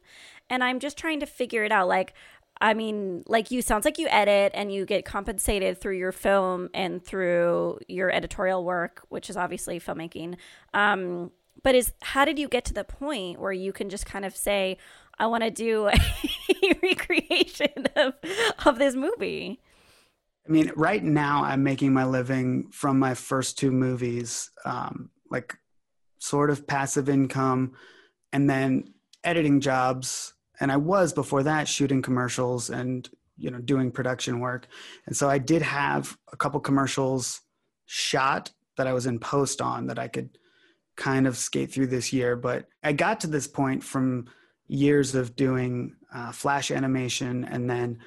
And i'm just trying to figure it out. Like i mean like you sounds like you edit and you get compensated through your film and through your editorial work which is obviously filmmaking. Um but is how did you get to the point where you can just kind of say i want to do a recreation of of this movie I mean, right now I'm making my living from my first two movies, um, like sort of passive income, and then editing jobs. And I was before that shooting commercials and you know doing production work. And so I did have a couple commercials shot that I was in post on that I could kind of skate through this year. But I got to this point from years of doing uh, flash animation and then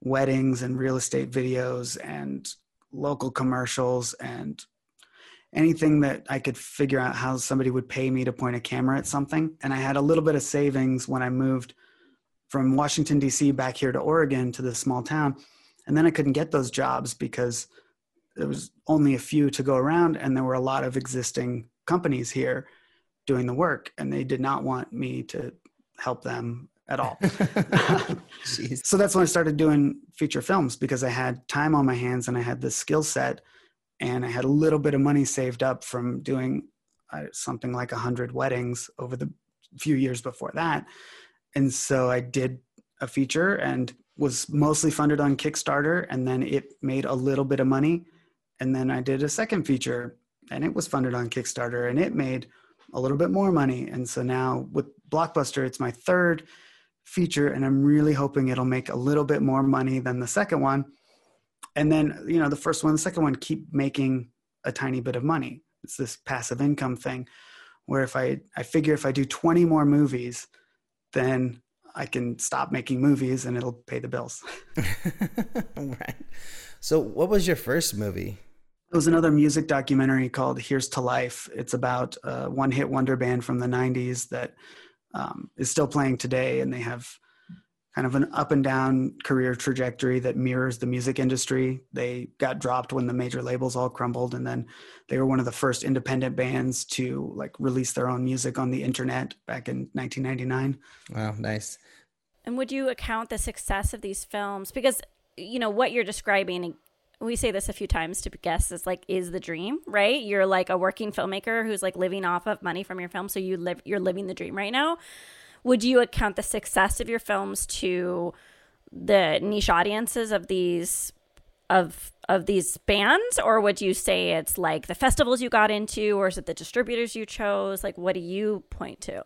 weddings and real estate videos and local commercials and anything that I could figure out how somebody would pay me to point a camera at something. And I had a little bit of savings when I moved from Washington, D.C. back here to Oregon to this small town. And then I couldn't get those jobs because there was only a few to go around and there were a lot of existing companies here doing the work and they did not want me to help them at all. so that's when I started doing feature films because I had time on my hands and I had the skill set and I had a little bit of money saved up from doing uh, something like 100 weddings over the few years before that. And so I did a feature and was mostly funded on Kickstarter and then it made a little bit of money. And then I did a second feature and it was funded on Kickstarter and it made a little bit more money. And so now with Blockbuster, it's my third feature and i'm really hoping it'll make a little bit more money than the second one. And then you know the first one the second one keep making a tiny bit of money. It's this passive income thing where if i i figure if i do 20 more movies then i can stop making movies and it'll pay the bills. Right. So what was your first movie? It was another music documentary called here's to life. It's about a one hit wonder band from the 90s that um, is still playing today, and they have kind of an up and down career trajectory that mirrors the music industry. They got dropped when the major labels all crumbled, and then they were one of the first independent bands to like release their own music on the internet back in 1999. Wow, nice. And would you account the success of these films because you know what you're describing we say this a few times to guests is like is the dream right? You're like a working filmmaker who's like living off of money from your film so you live you're living the dream right now. Would you account the success of your films to the niche audiences of these of of these bands? Or would you say it's like the festivals you got into or is it the distributors you chose? Like what do you point to?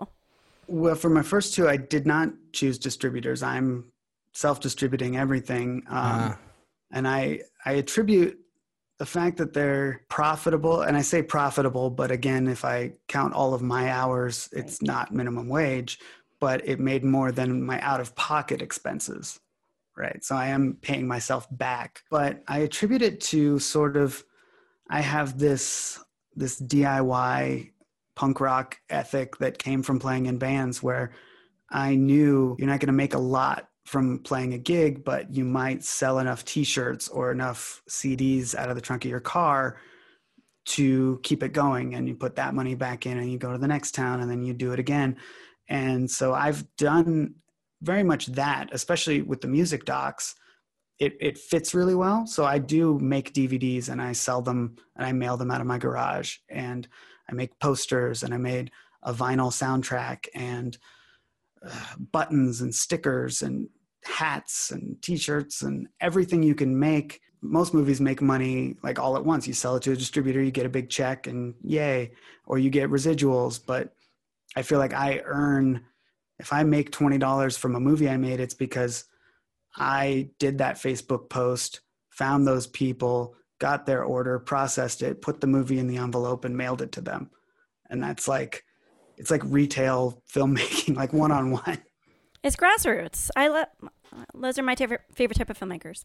Well for my first two i did not choose distributors. I'm self-distributing everything um, uh and I I attribute the fact that they're profitable, and I say profitable, but again, if I count all of my hours, it's not minimum wage, but it made more than my out of pocket expenses, right? So I am paying myself back, but I attribute it to sort of I have this this DIY punk rock ethic that came from playing in bands where I knew you're not going to make a lot from playing a gig, but you might sell enough t-shirts or enough CDs out of the trunk of your car to keep it going and you put that money back in and you go to the next town and then you do it again. And so I've done very much that, especially with the music docs. It, it fits really well. So I do make DVDs and I sell them and I mail them out of my garage and I make posters and I made a vinyl soundtrack and uh, buttons and stickers and hats and t-shirts and everything you can make. Most movies make money like all at once. You sell it to a distributor you get a big check and yay or you get residuals. But i feel like i earn if i make $20 from a movie i made it's because i did that facebook post found those people got their order processed it put the movie in the envelope and mailed it to them. And that's like it's like retail filmmaking, like one on one. It's grassroots. I love those are my favorite favorite type of filmmakers.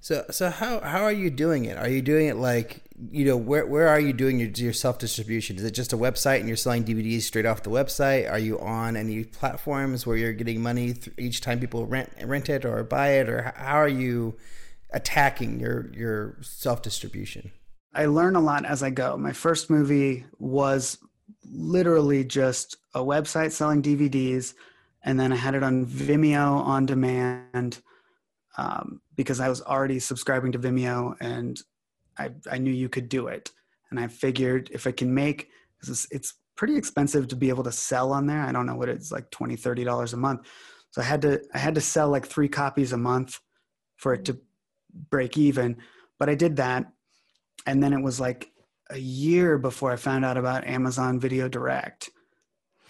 So so how how are you doing it? Are you doing it like you know where where are you doing your your self distribution? Is it just a website and you're selling DVDs straight off the website? Are you on any platforms where you're getting money each time people rent rent it or buy it, or how are you attacking your your self distribution? I learn a lot as I go. My first movie was literally just a website selling DVDs, and then I had it on Vimeo on demand um, because I was already subscribing to Vimeo, and I I knew you could do it, and I figured if I can make it's, it's pretty expensive to be able to sell on there. I don't know what it's like 20 30 dollars a month. So I had to I had to sell like 3 copies a month for it to break even, but I did that and then it was like a year before I found out about Amazon Video Direct.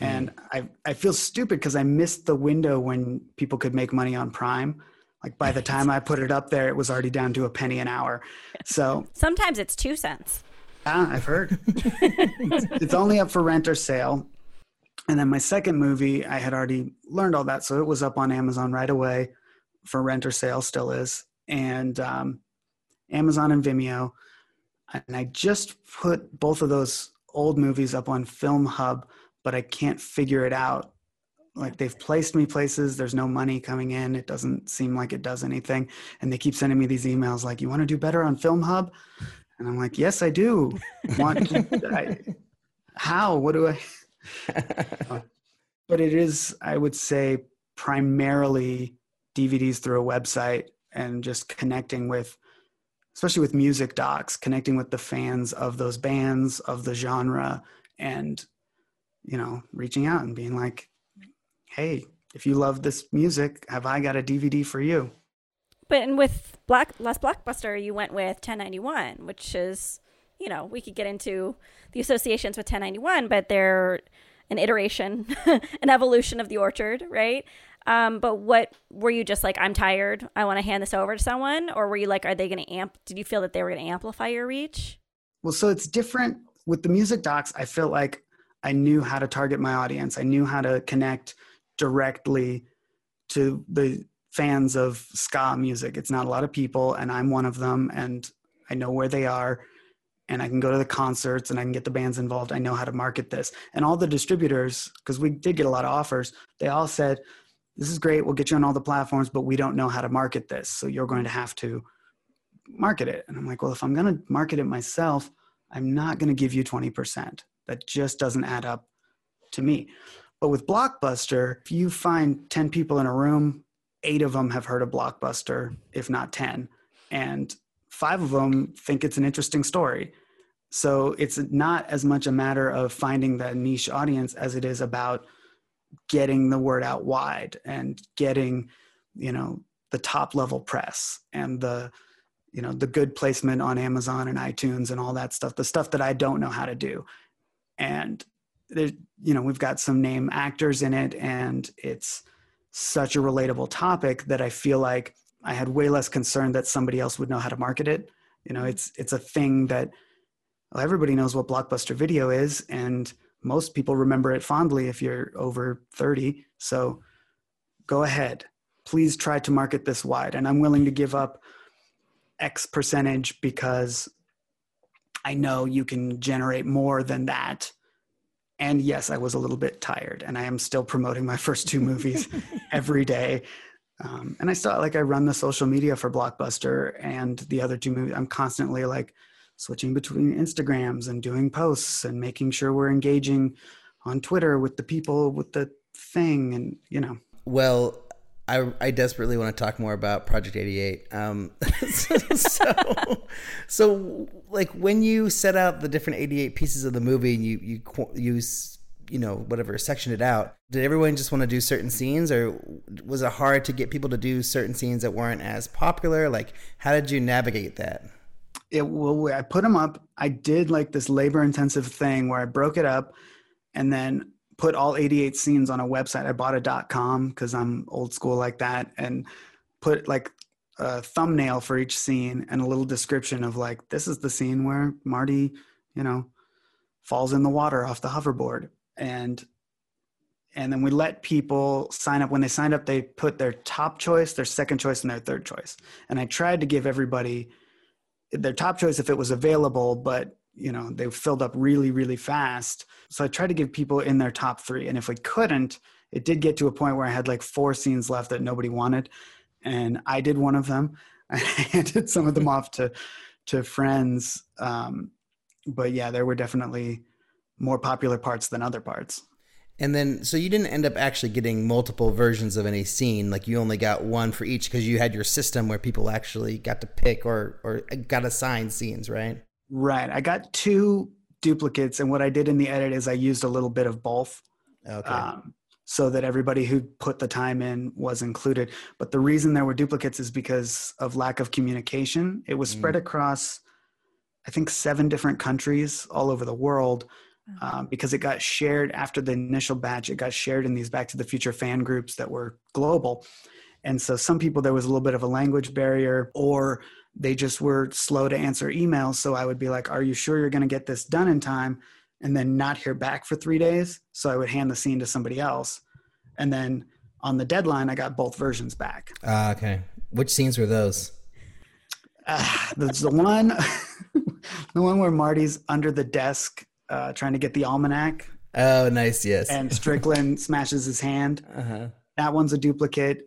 And hmm. I, I feel stupid because I missed the window when people could make money on Prime. Like by the time I put it up there, it was already down to a penny an hour. So sometimes it's two cents. Yeah, I've heard. it's, it's only up for rent or sale. And then my second movie, I had already learned all that. So it was up on Amazon right away for rent or sale, still is. And um, Amazon and Vimeo and I just put both of those old movies up on Film Hub, but I can't figure it out. Like they've placed me places, there's no money coming in. It doesn't seem like it does anything, and they keep sending me these emails like, "You want to do better on Film Hub?" And I'm like, "Yes, I do." Want I, how? What do I? but it is, I would say, primarily DVDs through a website and just connecting with especially with music docs, connecting with the fans of those bands, of the genre, and, you know, reaching out and being like, hey, if you love this music, have I got a DVD for you? But and with Black Last Blockbuster, you went with 1091, which is, you know, we could get into the associations with 1091, but they're an iteration, an evolution of the orchard, right? Um, but what were you just like? I'm tired. I want to hand this over to someone, or were you like, are they going to amp? Did you feel that they were going to amplify your reach? Well, so it's different with the music docs. I feel like I knew how to target my audience. I knew how to connect directly to the fans of ska music. It's not a lot of people, and I'm one of them, and I know where they are and I can go to the concerts and I can get the bands involved. I know how to market this. And all the distributors, because we did get a lot of offers, they all said, this is great. We'll get you on all the platforms, but we don't know how to market this. So you're going to have to market it. And I'm like, well, if I'm going to market it myself, I'm not going to give you 20%. That just doesn't add up to me. But with Blockbuster, if you find 10 people in a room, eight of them have heard of Blockbuster, if not 10. And five of them think it's an interesting story. So it's not as much a matter of finding that niche audience as it is about getting the word out wide and getting you know the top level press and the you know the good placement on amazon and itunes and all that stuff the stuff that i don't know how to do and there you know we've got some name actors in it and it's such a relatable topic that i feel like i had way less concern that somebody else would know how to market it you know mm-hmm. it's it's a thing that well, everybody knows what blockbuster video is and most people remember it fondly if you're over 30. So go ahead. Please try to market this wide. And I'm willing to give up X percentage because I know you can generate more than that. And yes, I was a little bit tired, and I am still promoting my first two movies every day. Um, and I still like I run the social media for Blockbuster and the other two movies. I'm constantly like switching between Instagrams and doing posts and making sure we're engaging on Twitter with the people with the thing and you know. Well, I, I desperately want to talk more about Project 88. Um, so, so, like when you set out the different 88 pieces of the movie and you, you, you, you know, whatever, sectioned it out, did everyone just want to do certain scenes or was it hard to get people to do certain scenes that weren't as popular? Like, how did you navigate that? It well, I put them up. I did like this labor intensive thing where I broke it up and then put all 88 scenes on a website. I bought a .com because I'm old school like that, and put like a thumbnail for each scene and a little description of like this is the scene where Marty, you know, falls in the water off the hoverboard, and and then we let people sign up. When they signed up, they put their top choice, their second choice, and their third choice. And I tried to give everybody their top choice if it was available, but you know they filled up really really fast so i tried to give people in their top three and if we couldn't it did get to a point where i had like four scenes left that nobody wanted and i did one of them i handed some of them off to to friends um, but yeah there were definitely more popular parts than other parts and then, so you didn't end up actually getting multiple versions of any scene. Like you only got one for each because you had your system where people actually got to pick or or got assigned scenes, right? Right. I got two duplicates, and what I did in the edit is I used a little bit of both. Okay. Um, so that everybody who put the time in was included. But the reason there were duplicates is because of lack of communication. It was spread Mm. across, I think, seven different countries all over the world. Um, because it got shared after the initial batch, it got shared in these Back to the Future fan groups that were global. And so some people, there was a little bit of a language barrier, or they just were slow to answer emails. So I would be like, Are you sure you're going to get this done in time? And then not hear back for three days. So I would hand the scene to somebody else. And then on the deadline, I got both versions back. Ah, okay. Which scenes were those? Uh, there's the one, the one where Marty's under the desk uh, trying to get the almanac. Oh, nice. Yes. And Strickland smashes his hand. Uh-huh. That one's a duplicate.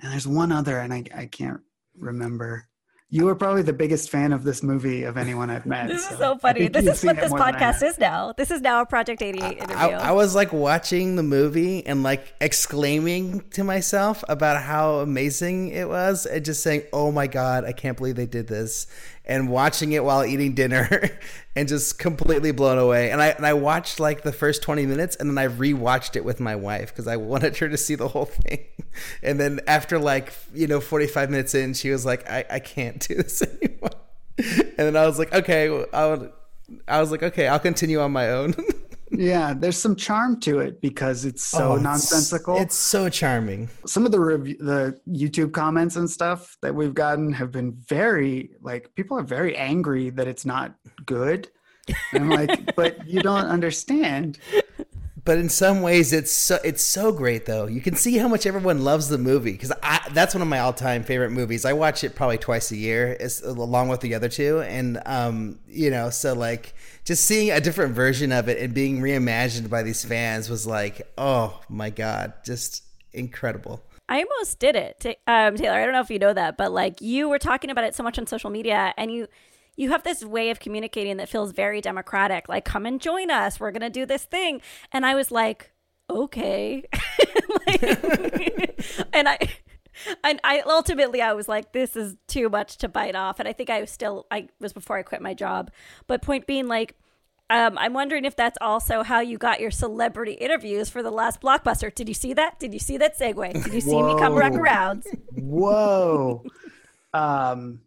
And there's one other, and I, I can't remember. You were probably the biggest fan of this movie of anyone I've met. This is so funny. This is what this podcast is now. This is now a Project 88 interview. I, I was like watching the movie and like exclaiming to myself about how amazing it was and just saying, oh my God, I can't believe they did this. And watching it while eating dinner and just completely blown away. And I, and I watched like the first 20 minutes and then I rewatched it with my wife because I wanted her to see the whole thing. And then after like, you know, 45 minutes in, she was like, I, I can't do this anymore. And then I was like, okay, I would, I was like, okay, I'll continue on my own. Yeah, there's some charm to it because it's so Oh, it's- nonsensical. It's so charming. Some of the rev- the YouTube comments and stuff that we've gotten have been very like people are very angry that it's not good. And I'm like, but you don't understand. But in some ways, it's so it's so great though. You can see how much everyone loves the movie because that's one of my all time favorite movies. I watch it probably twice a year, along with the other two, and um, you know, so like just seeing a different version of it and being reimagined by these fans was like, oh my god, just incredible. I almost did it, um, Taylor. I don't know if you know that, but like you were talking about it so much on social media, and you you have this way of communicating that feels very democratic. Like, come and join us. We're gonna do this thing, and I was like, okay, Like- and I. And I ultimately I was like, this is too much to bite off. And I think I was still I was before I quit my job. But point being like um, I'm wondering if that's also how you got your celebrity interviews for the last blockbuster. Did you see that? Did you see that segue? Did you see me come back around? Whoa. um,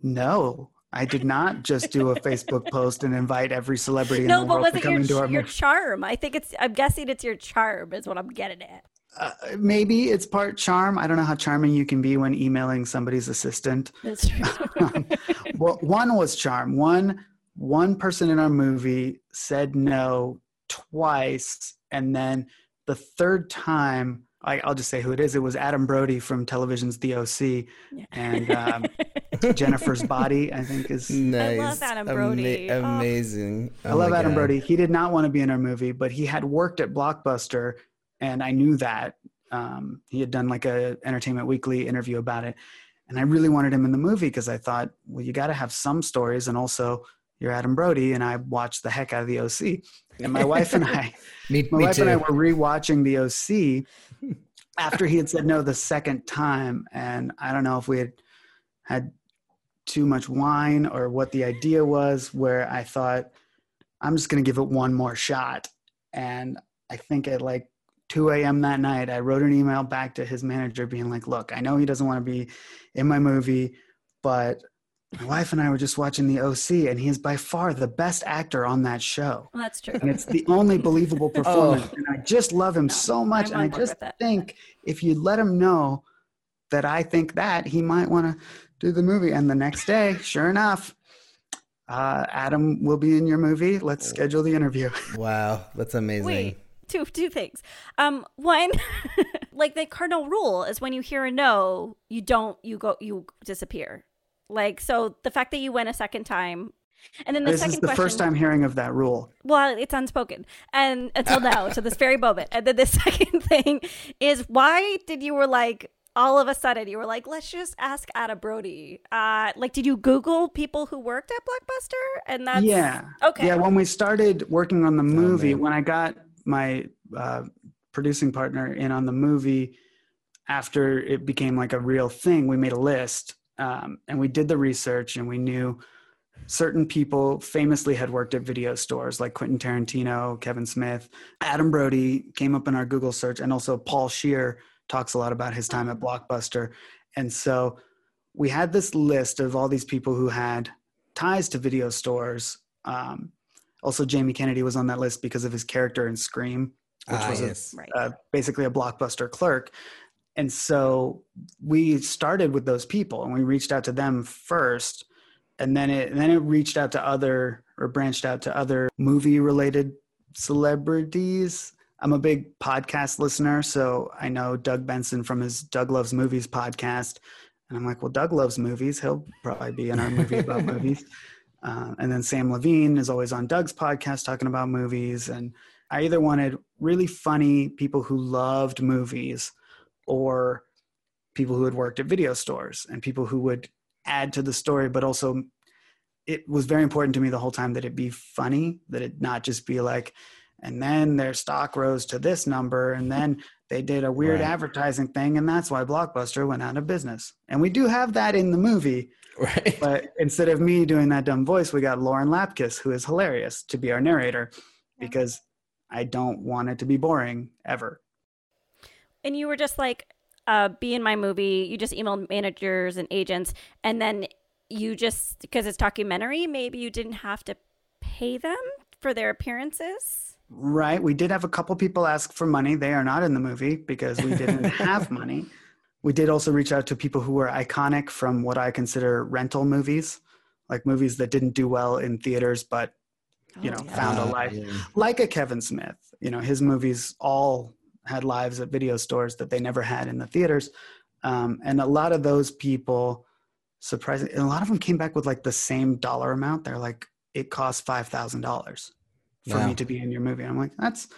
no, I did not just do a Facebook post and invite every celebrity in the but world was to it come your, into our your movie. charm? I think it's. I'm guessing it's your charm is what I'm getting at. Uh, maybe it's part charm. I don't know how charming you can be when emailing somebody's assistant. That's true. well, one was charm. One one person in our movie said no twice, and then the third time, I, I'll just say who it is. It was Adam Brody from television's The OC, and um, Jennifer's Body. I think is. Nice, I love Adam Brody. Oh. amazing. I love Adam Brody. He did not want to be in our movie, but he had worked at Blockbuster, and I knew that. Um, he had done like a Entertainment Weekly interview about it, and I really wanted him in the movie because I thought, well, you got to have some stories, and also you're Adam Brody, and I watched the heck out of the OC. And my wife and I, me, my me wife too. and I were rewatching the OC after he had said no the second time, and I don't know if we had had too much wine or what the idea was. Where I thought I'm just going to give it one more shot, and I think at like 2 a.m. that night, I wrote an email back to his manager being like, Look, I know he doesn't want to be in my movie, but my wife and I were just watching the OC, and he's by far the best actor on that show. Well, that's true. And it's the only believable performance. Oh. And I just love him so much. I'm and I just think if you let him know that I think that, he might want to do the movie. And the next day, sure enough, uh, Adam will be in your movie. Let's schedule the interview. Wow, that's amazing. Wait, two two things. Um, one, like the cardinal rule is when you hear a no, you don't you go you disappear. Like so, the fact that you went a second time, and then the this second is the question, first time hearing of that rule. Well, it's unspoken, and until now, to this very moment. And then the second thing is why did you were like all of a sudden you were like, let's just ask Adam Brody. Uh, like, did you Google people who worked at Blockbuster? And that's yeah. okay. Yeah, when we started working on the movie, man. when I got my uh, producing partner in on the movie, after it became like a real thing, we made a list um, and we did the research and we knew certain people famously had worked at video stores like Quentin Tarantino, Kevin Smith, Adam Brody came up in our Google search, and also Paul Scheer talks a lot about his time at Blockbuster. And so we had this list of all these people who had ties to video stores. Um, also, Jamie Kennedy was on that list because of his character in Scream, which Ah, was yes. a, Right. uh, basically a Blockbuster clerk. And so we started with those people and we reached out to them first. And then it, and then it reached out to other or branched out to other movie related celebrities. I'm a big podcast listener, so I know Doug Benson from his Doug Loves Movies podcast. And I'm like, well, Doug loves movies. He'll probably be in our movie about movies. Uh, and then Samm Levine is always on Doug's podcast talking about movies. And I either wanted really funny people who loved movies or people who had worked at video stores and people who would add to the story, but also it was very important to me the whole time that it be funny, that it not just be like, and then their stock rose to this number, and then they did a weird Right. advertising thing, and that's why Blockbuster went out of business. And we do have that in the movie, Right. but instead of me doing that dumb voice, we got Lauren Lapkus, who is hilarious, to be our narrator because I don't want it to be boring ever. and you were just like uh be in my movie you just emailed managers and agents and then you just because it's documentary maybe you didn't have to pay them for their appearances Right. We did have a couple people ask for money. They are not in the movie because we didn't have money. We did also reach out to people who were iconic from what I consider rental movies, like movies that didn't do well in theaters, but you know, Oh, yeah. found a Ah, life. yeah. Like a Kevin Smith. You know, his movies all had lives at video stores that they never had in the theaters. Um, and a lot of those people, surprisingly, a lot of them came back with like the same dollar amount. They're like, it costs five thousand dollars for Wow. me to be in your movie. I'm like, that's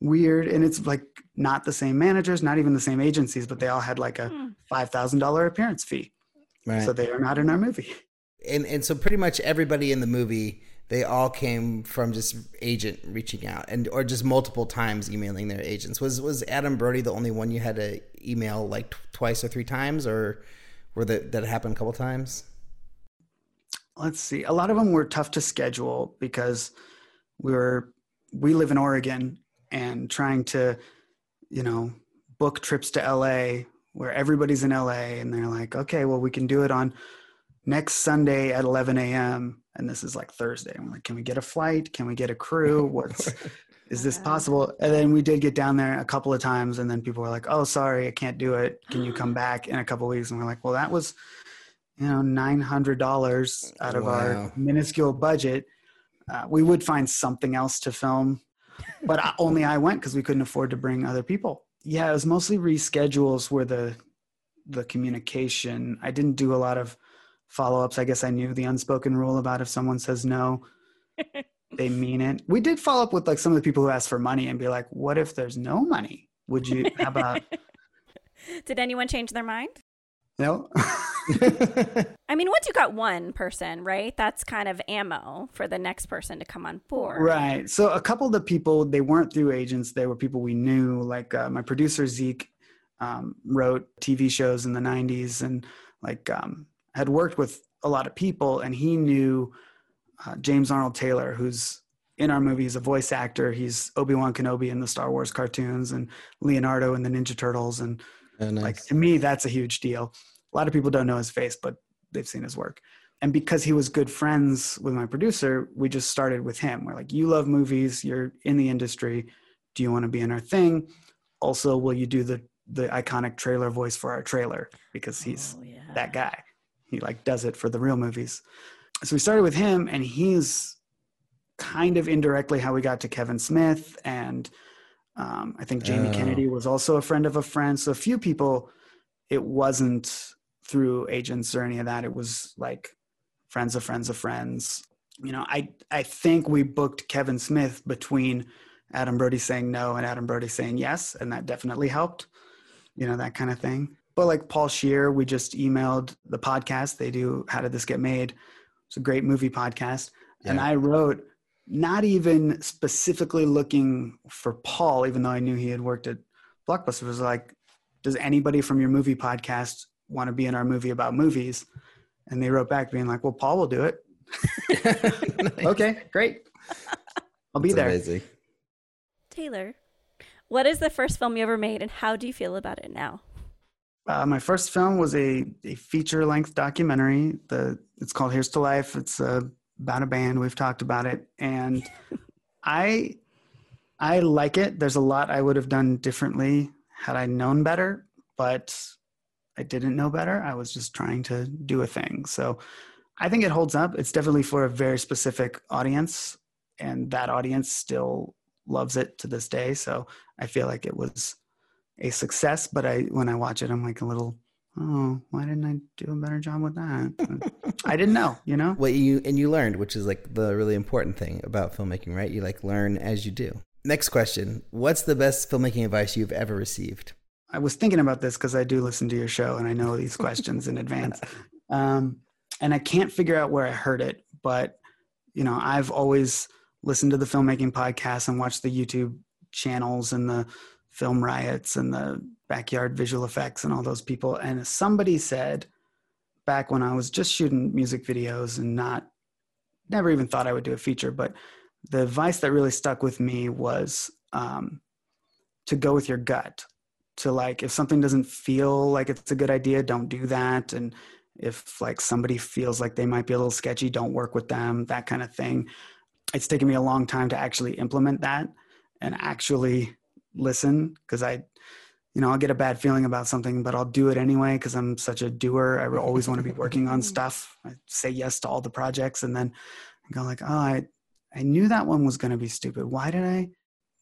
weird. And it's like not the same managers, not even the same agencies, but they all had like a Hmm. five thousand dollar appearance fee. Right. So they are not in our movie. and and so pretty much everybody in the movie they all came from just agent reaching out and or just multiple times emailing their agents was was adam brody the only one you had to email like tw- twice or three times or were that that happened a couple times let's see a lot of them were tough to schedule because we were we live in oregon and trying to you know book trips to la where everybody's in la and they're like okay well we can do it on next sunday at 11 a.m and this is like thursday. And we're like can we get a flight? Can we get a crew? What's is this possible? And then we did get down there a couple of times and then people were like oh sorry i can't do it. Can you come back in a couple of weeks? And we're like well that was you know $900 out of Wow. our minuscule budget uh, we would find something else to film but I, only i went because we couldn't afford to bring other people yeah it was mostly reschedules where the the communication i didn't do a lot of follow-ups i guess i knew the unspoken rule about if someone says no they mean it we did follow up with like some of the people who asked for money and be like what if there's no money Would you? How about Did anyone change their mind? No? I mean, once you got one person, right? That's kind of ammo for the next person to come on board. Right. So a couple of the people they weren't through agents; they were people we knew. Like uh, my producer Zeke um, wrote TV shows in the '90s and like um, had worked with a lot of people, and he knew uh, James Arnold Taylor, who's in our movie. He's a voice actor. He's Obi Wan Kenobi in the Star Wars cartoons, and Leonardo in the Ninja Turtles. And Oh, nice. like to me, that's a huge deal. A lot of people don't know his face, but they've seen his work. And because he was good friends with my producer, we just started with him. We're like, you love movies, you're in the industry. Do you want to be in our thing? Also, will you do the the iconic trailer voice for our trailer? Because he's Oh, yeah. that guy. He like does it for the real movies. So we started with him, and he's kind of indirectly how we got to Kevin Smith, and um, I think Jamie Oh. Kennedy was also a friend of a friend. So a few people, it wasn't through agents or any of that. It was like friends of friends of friends. You know, I I think we booked Kevin Smith between Adam Brody saying no and Adam Brody saying yes, and that definitely helped. You know, that kind of thing. But like Paul Scheer, we just emailed the podcast. They do How Did This Get Made? It's a great movie podcast. And I wrote not even specifically looking for Paul, even though I knew he had worked at Blockbuster, was like, does anybody from your movie podcast want to be in our movie about movies? And they wrote back being like, well, Paul will do it. Okay, great. I'll be That's there. amazing. Taylor, what is the first film you ever made and how do you feel about it now? Uh, my first film was a, a feature length documentary. The it's called Here's to Life. It's uh, about a band. We've talked about it, and I I like it. There's a lot I would have done differently had I known better, but I didn't know better. I was just trying to do a thing. So I think it holds up. It's definitely for a very specific audience, and that audience still loves it to this day. So I feel like it was a success, but I when I watch it, I'm like a little, oh, why didn't I do a better job with that? I didn't know, you know. What you and you learned, which is like the really important thing about filmmaking, right? You like learn as you do. Next question: What's the best filmmaking advice you've ever received? I was thinking about this because I do listen to your show and I know these questions in advance, um, and I can't figure out where I heard it, but you know, I've always listened to the filmmaking podcast and watched the YouTube channels and the film riots and the backyard visual effects and all those people. And somebody said back when I was just shooting music videos and not, never even thought I would do a feature, but the advice that really stuck with me was um, to go with your gut. To like, if something doesn't feel like it's a good idea, don't do that. And if like somebody feels like they might be a little sketchy, don't work with them, that kind of thing. It's taken me a long time to actually implement that and actually listen because I, you know, I'll get a bad feeling about something, but I'll do it anyway because I'm such a doer. I always want to be working on stuff. I say yes to all the projects and then I go like, oh, I, I knew that one was going to be stupid. Why did I?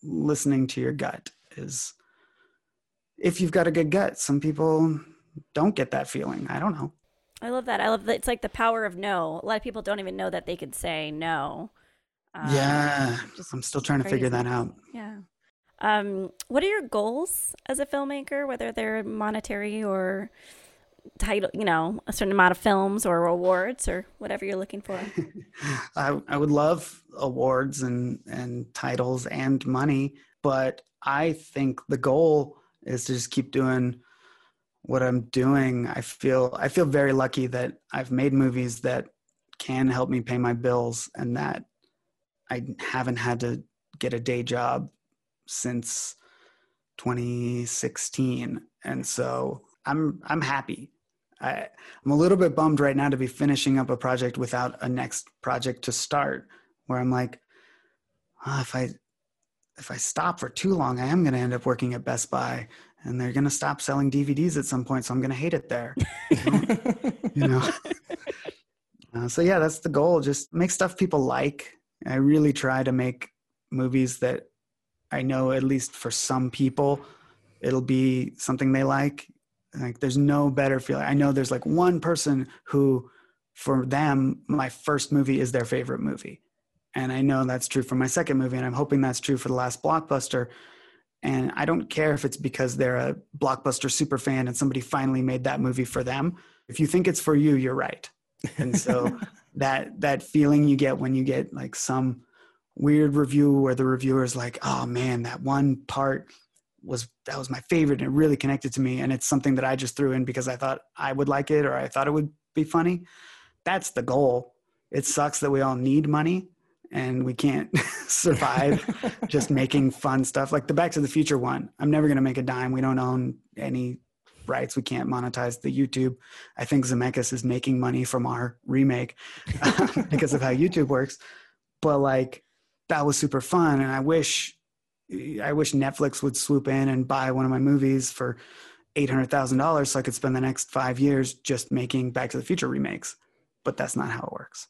Listening to your gut is, if you've got a good gut, some people don't get that feeling. I don't know. I love that. I love that. It's like the power of no. A lot of people don't even know that they could say no. Um, yeah, I'm still trying to figure that out. Yeah. Um, what are your goals as a filmmaker, whether they're monetary or title, you know, a certain amount of films or awards or whatever you're looking for? I, I would love awards and, and titles and money, but I think the goal is to just keep doing what I'm doing. I feel I feel very lucky that I've made movies that can help me pay my bills and that I haven't had to get a day job since 2016. And so I'm I'm happy. I, I'm a little bit bummed right now to be finishing up a project without a next project to start. Where I'm like, "Ah, if I if I stop for too long, I am going to end up working at Best Buy, and they're going to stop selling DVDs at some point. So I'm going to hate it there. you know. Uh, so yeah, that's the goal. Just make stuff people like. I really try to make movies that I know, at least for some people, it'll be something they like. Like, there's no better feeling. I know there's like one person who, for them, my first movie is their favorite movie. And I know that's true for my second movie. And I'm hoping that's true for the last blockbuster. And I don't care if it's because they're a blockbuster super fan and somebody finally made that movie for them. If you think it's for you, you're right. And so that that feeling you get when you get like some weird review where the reviewer is like, "Oh man, that one part was that was my favorite and it really connected to me and it's something that I just threw in because I thought I would like it or I thought it would be funny." That's the goal. It sucks that we all need money and we can't survive just making fun stuff like the Back to the Future one. I'm never going to make a dime. We don't own any rights. We can't monetize the YouTube. I think Zemeckis is making money from our remake because of how YouTube works. But like that was super fun, and I wish I wish Netflix would swoop in and buy one of my movies for eight hundred thousand dollars so I could spend the next five years just making Back to the Future remakes. But that's not how it works.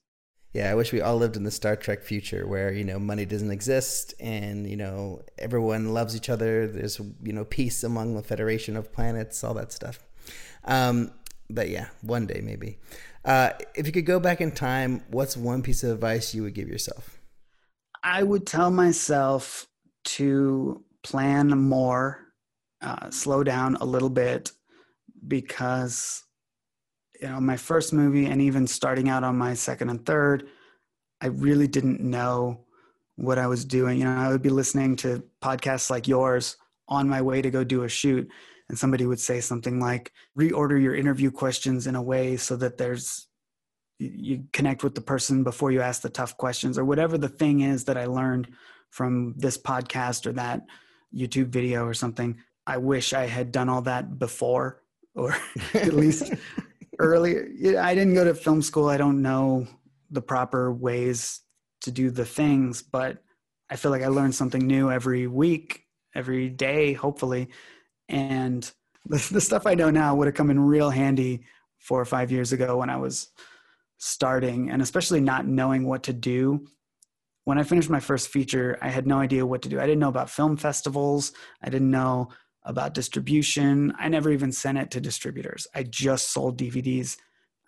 Yeah, I wish we all lived in the Star Trek future where, you know, money doesn't exist and, you know, everyone loves each other. There's, you know, peace among the Federation of Planets, all that stuff. Um, but yeah, one day maybe. Uh, if you could go back in time, what's one piece of advice you would give yourself? I would tell myself to plan more, uh, slow down a little bit because you know my first movie and even starting out on my second and third i really didn't know what i was doing. You know i would be listening to podcasts like yours on my way to go do a shoot and somebody would say something like reorder your interview questions in a way so that there's you connect with the person before you ask the tough questions or whatever the thing is that i learned from this podcast or that youtube video or something. I wish i had done all that before or at least earlier i didn't go to film school. I don't know the proper ways to do the things but i feel like i learned something new every week every day hopefully. And the, the stuff i know now would have come in real handy four or five years ago when i was starting and especially not knowing what to do when i finished my first feature i had no idea what to do i didn't know about film festivals i didn't know about distribution. I never even sent it to distributors. I just sold DVDs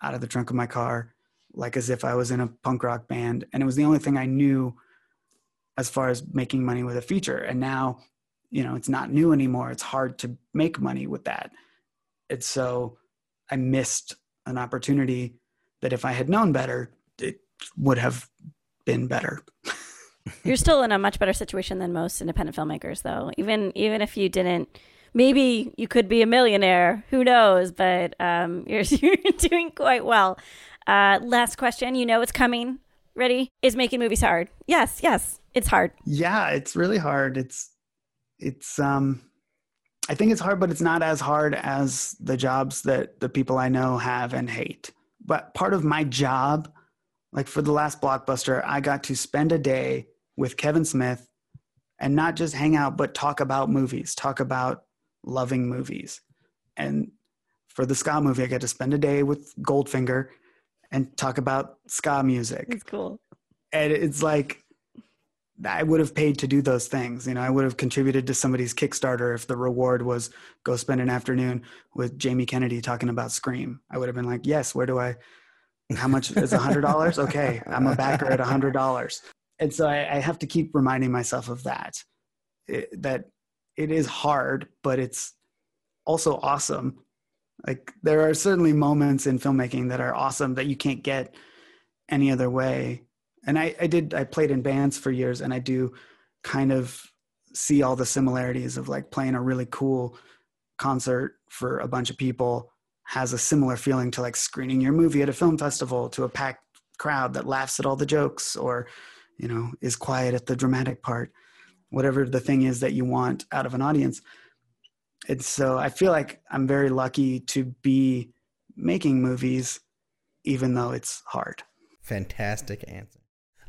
out of the trunk of my car, like as if I was in a punk rock band. And it was the only thing I knew as far as making money with a feature. And now, you know, it's not new anymore. It's hard to make money with that. And so I missed an opportunity that if I had known better, it would have been better. You're still in a much better situation than most independent filmmakers, though. Even even if you didn't, maybe you could be a millionaire. Who knows? But um, you're you're doing quite well. Uh, last question. You know it's coming. Ready? Is making movies hard? Yes, yes, it's hard. Yeah, it's really hard. It's it's um I think it's hard, but it's not as hard as the jobs that the people I know have and hate. But part of my job, like for the last blockbuster, I got to spend a day with Kevin Smith and not just hang out, but talk about movies, talk about loving movies. And for the ska movie, I got to spend a day with Goldfinger and talk about ska music. It's cool. And it's like, I would have paid to do those things. You know, I would have contributed to somebody's Kickstarter if the reward was go spend an afternoon with Jamie Kennedy talking about Scream. I would have been like, yes, where do I, how much is a hundred dollars? Okay. I'm a backer at a hundred dollars and so I, I, have to keep reminding myself of that it, that it is hard but it's also awesome like there are certainly moments in filmmaking that are awesome that you can't get any other way and I, I did i played in bands for years and i do kind of see all the similarities of like playing a really cool concert for a bunch of people has a similar feeling to like screening your movie at a film festival to a packed crowd that laughs at all the jokes or you know is quiet at the dramatic part. Whatever the thing is that you want out of an audience. And so i feel like i'm very lucky to be making movies even though it's hard. Fantastic answer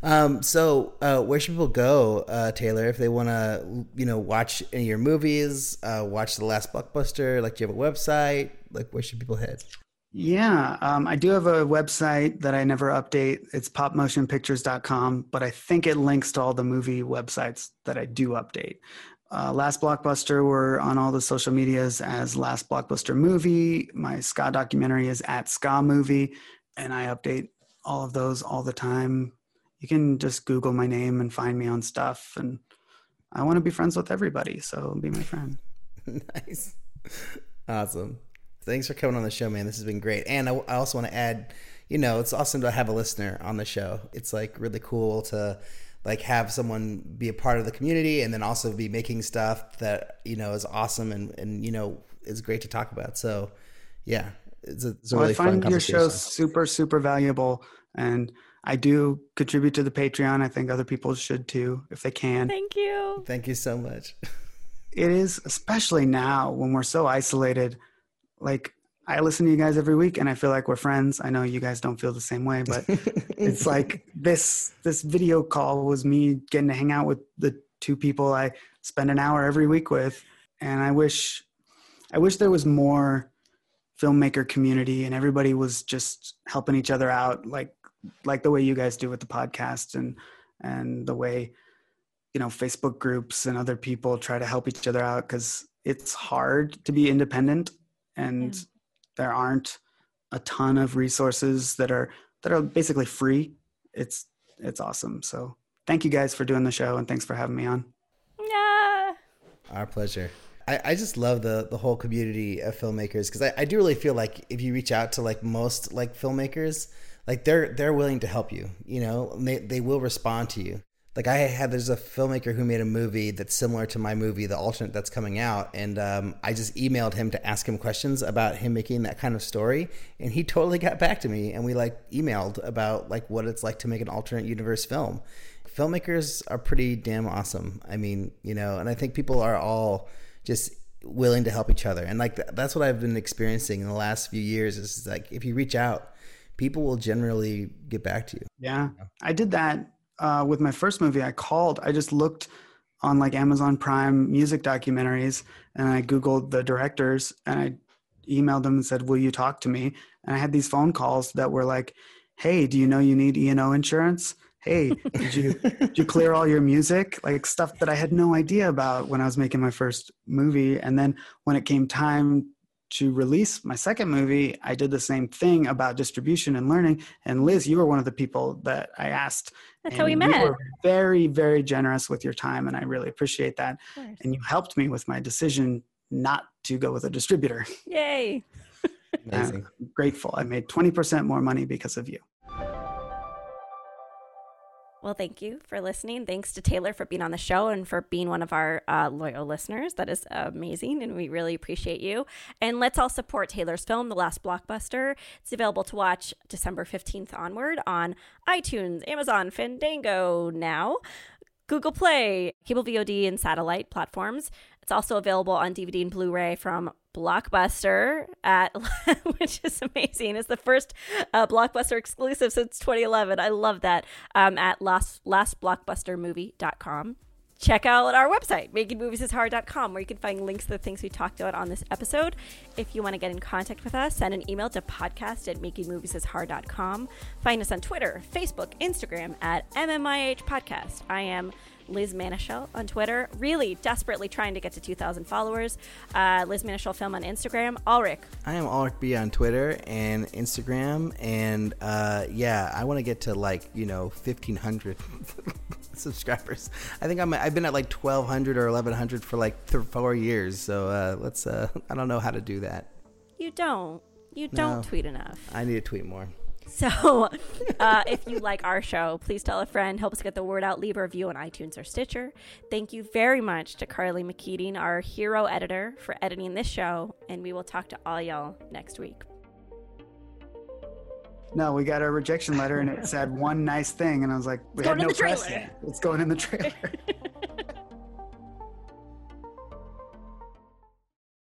um, so uh, where should people go uh, taylor if they want to you know watch any of your movies uh, watch the last blockbuster like do you have a website like where should people head yeah, um, I do have a website that I never update. It's popmotionpictures.com, but I think it links to all the movie websites that I do update. Uh, Last Blockbuster, we're on all the social medias as Last Blockbuster Movie. My ska documentary is at Ska Movie, and I update all of those all the time. You can just Google my name and find me on stuff, and I want to be friends with everybody, so be my friend. nice. Awesome. Thanks for coming on the show, man. This has been great. And I, I also want to add, you know, it's awesome to have a listener on the show. It's like really cool to like have someone be a part of the community and then also be making stuff that, you know, is awesome and, and you know, is great to talk about. So yeah, it's a, it's a well, really I find fun your show super, super valuable. And I do contribute to the Patreon. I think other people should too, if they can. Thank you. Thank you so much. It is, especially now when we're so isolated. Like, I listen to you guys every week and I feel like we're friends. I know you guys don't feel the same way, but it's like this this video call was me getting to hang out with the two people I spend an hour every week with. And I wish I wish there was more filmmaker community and everybody was just helping each other out like like the way you guys do with the podcast and and the way you know facebook groups and other people try to help each other out because it's hard to be independent and Yeah. there aren't a ton of resources that are that are basically free it's it's awesome so thank you guys for doing the show and thanks for having me on Yeah. Our pleasure. I, I just love the the whole community of filmmakers because I, I do really feel like if you reach out to like most like filmmakers, like they're they're willing to help you, you know, they they will respond to you. Like I had there's a filmmaker who made a movie that's similar to my movie, the alternate that's coming out, and um, I just emailed him to ask him questions about him making that kind of story, and he totally got back to me, and we like emailed about like what it's like to make an alternate universe film. Filmmakers are pretty damn awesome. I mean, you know, and I think people are all just willing to help each other, and like th- that's what I've been experiencing in the last few years. Is like if you reach out, people will generally get back to you. Yeah, I did that uh, with my first movie. I called. I just looked on like Amazon Prime music documentaries, and I googled the directors, and I emailed them and said, "Will you talk to me?" And I had these phone calls that were like, "Hey, do you know you need E and O insurance?" Hey, did you did you clear all your music? Like stuff that I had no idea about when I was making my first movie. And then when it came time to release my second movie, I did the same thing about distribution and learning. And Liz, you were one of the people that I asked. That's how we and you met. were very, very generous with your time, and I really appreciate that. And you helped me with my decision not to go with a distributor. Yay. Amazing. I'm grateful. I made 20% more money because of you. Well, thank you for listening. Thanks to Taylor for being on the show and for being one of our uh, loyal listeners. That is amazing, and we really appreciate you. And let's all support Taylor's film, The Last Blockbuster. It's available to watch December 15th onward on iTunes, Amazon, Fandango now, Google Play, cable VOD, and satellite platforms. It's also available on DVD and Blu-ray from Blockbuster at which is amazing. It's the first uh, Blockbuster exclusive since 2011. I love that. Um, at last lastblockbustermovie.com. Check out our website, makingmoviesishard.com, where you can find links to the things we talked about on this episode. If you want to get in contact with us, send an email to podcast at makingmoviesishard.com. Find us on Twitter, Facebook, Instagram at MMIH Podcast. I am Liz Manashil on Twitter, really desperately trying to get to 2,000 followers. Uh, Liz Manashil Film on Instagram. Alrik, I am Alrik B on Twitter and Instagram, and uh, yeah, I want to get to like you know fifteen hundred subscribers. I think I'm I've been at like twelve hundred or eleven hundred for like th- four years. So uh, let's. Uh, I don't know how to do that. you don't. You don't No. tweet enough. I need to tweet more. So, uh, if you like our show, please tell a friend. Help us get the word out. Leave a review on iTunes or Stitcher. Thank you very much to Carly McKeating, our hero editor, for editing this show. And we will talk to all y'all next week. No, we got a rejection letter and it said one nice thing. And I was like, we It's had no press yet. It's going in the trailer.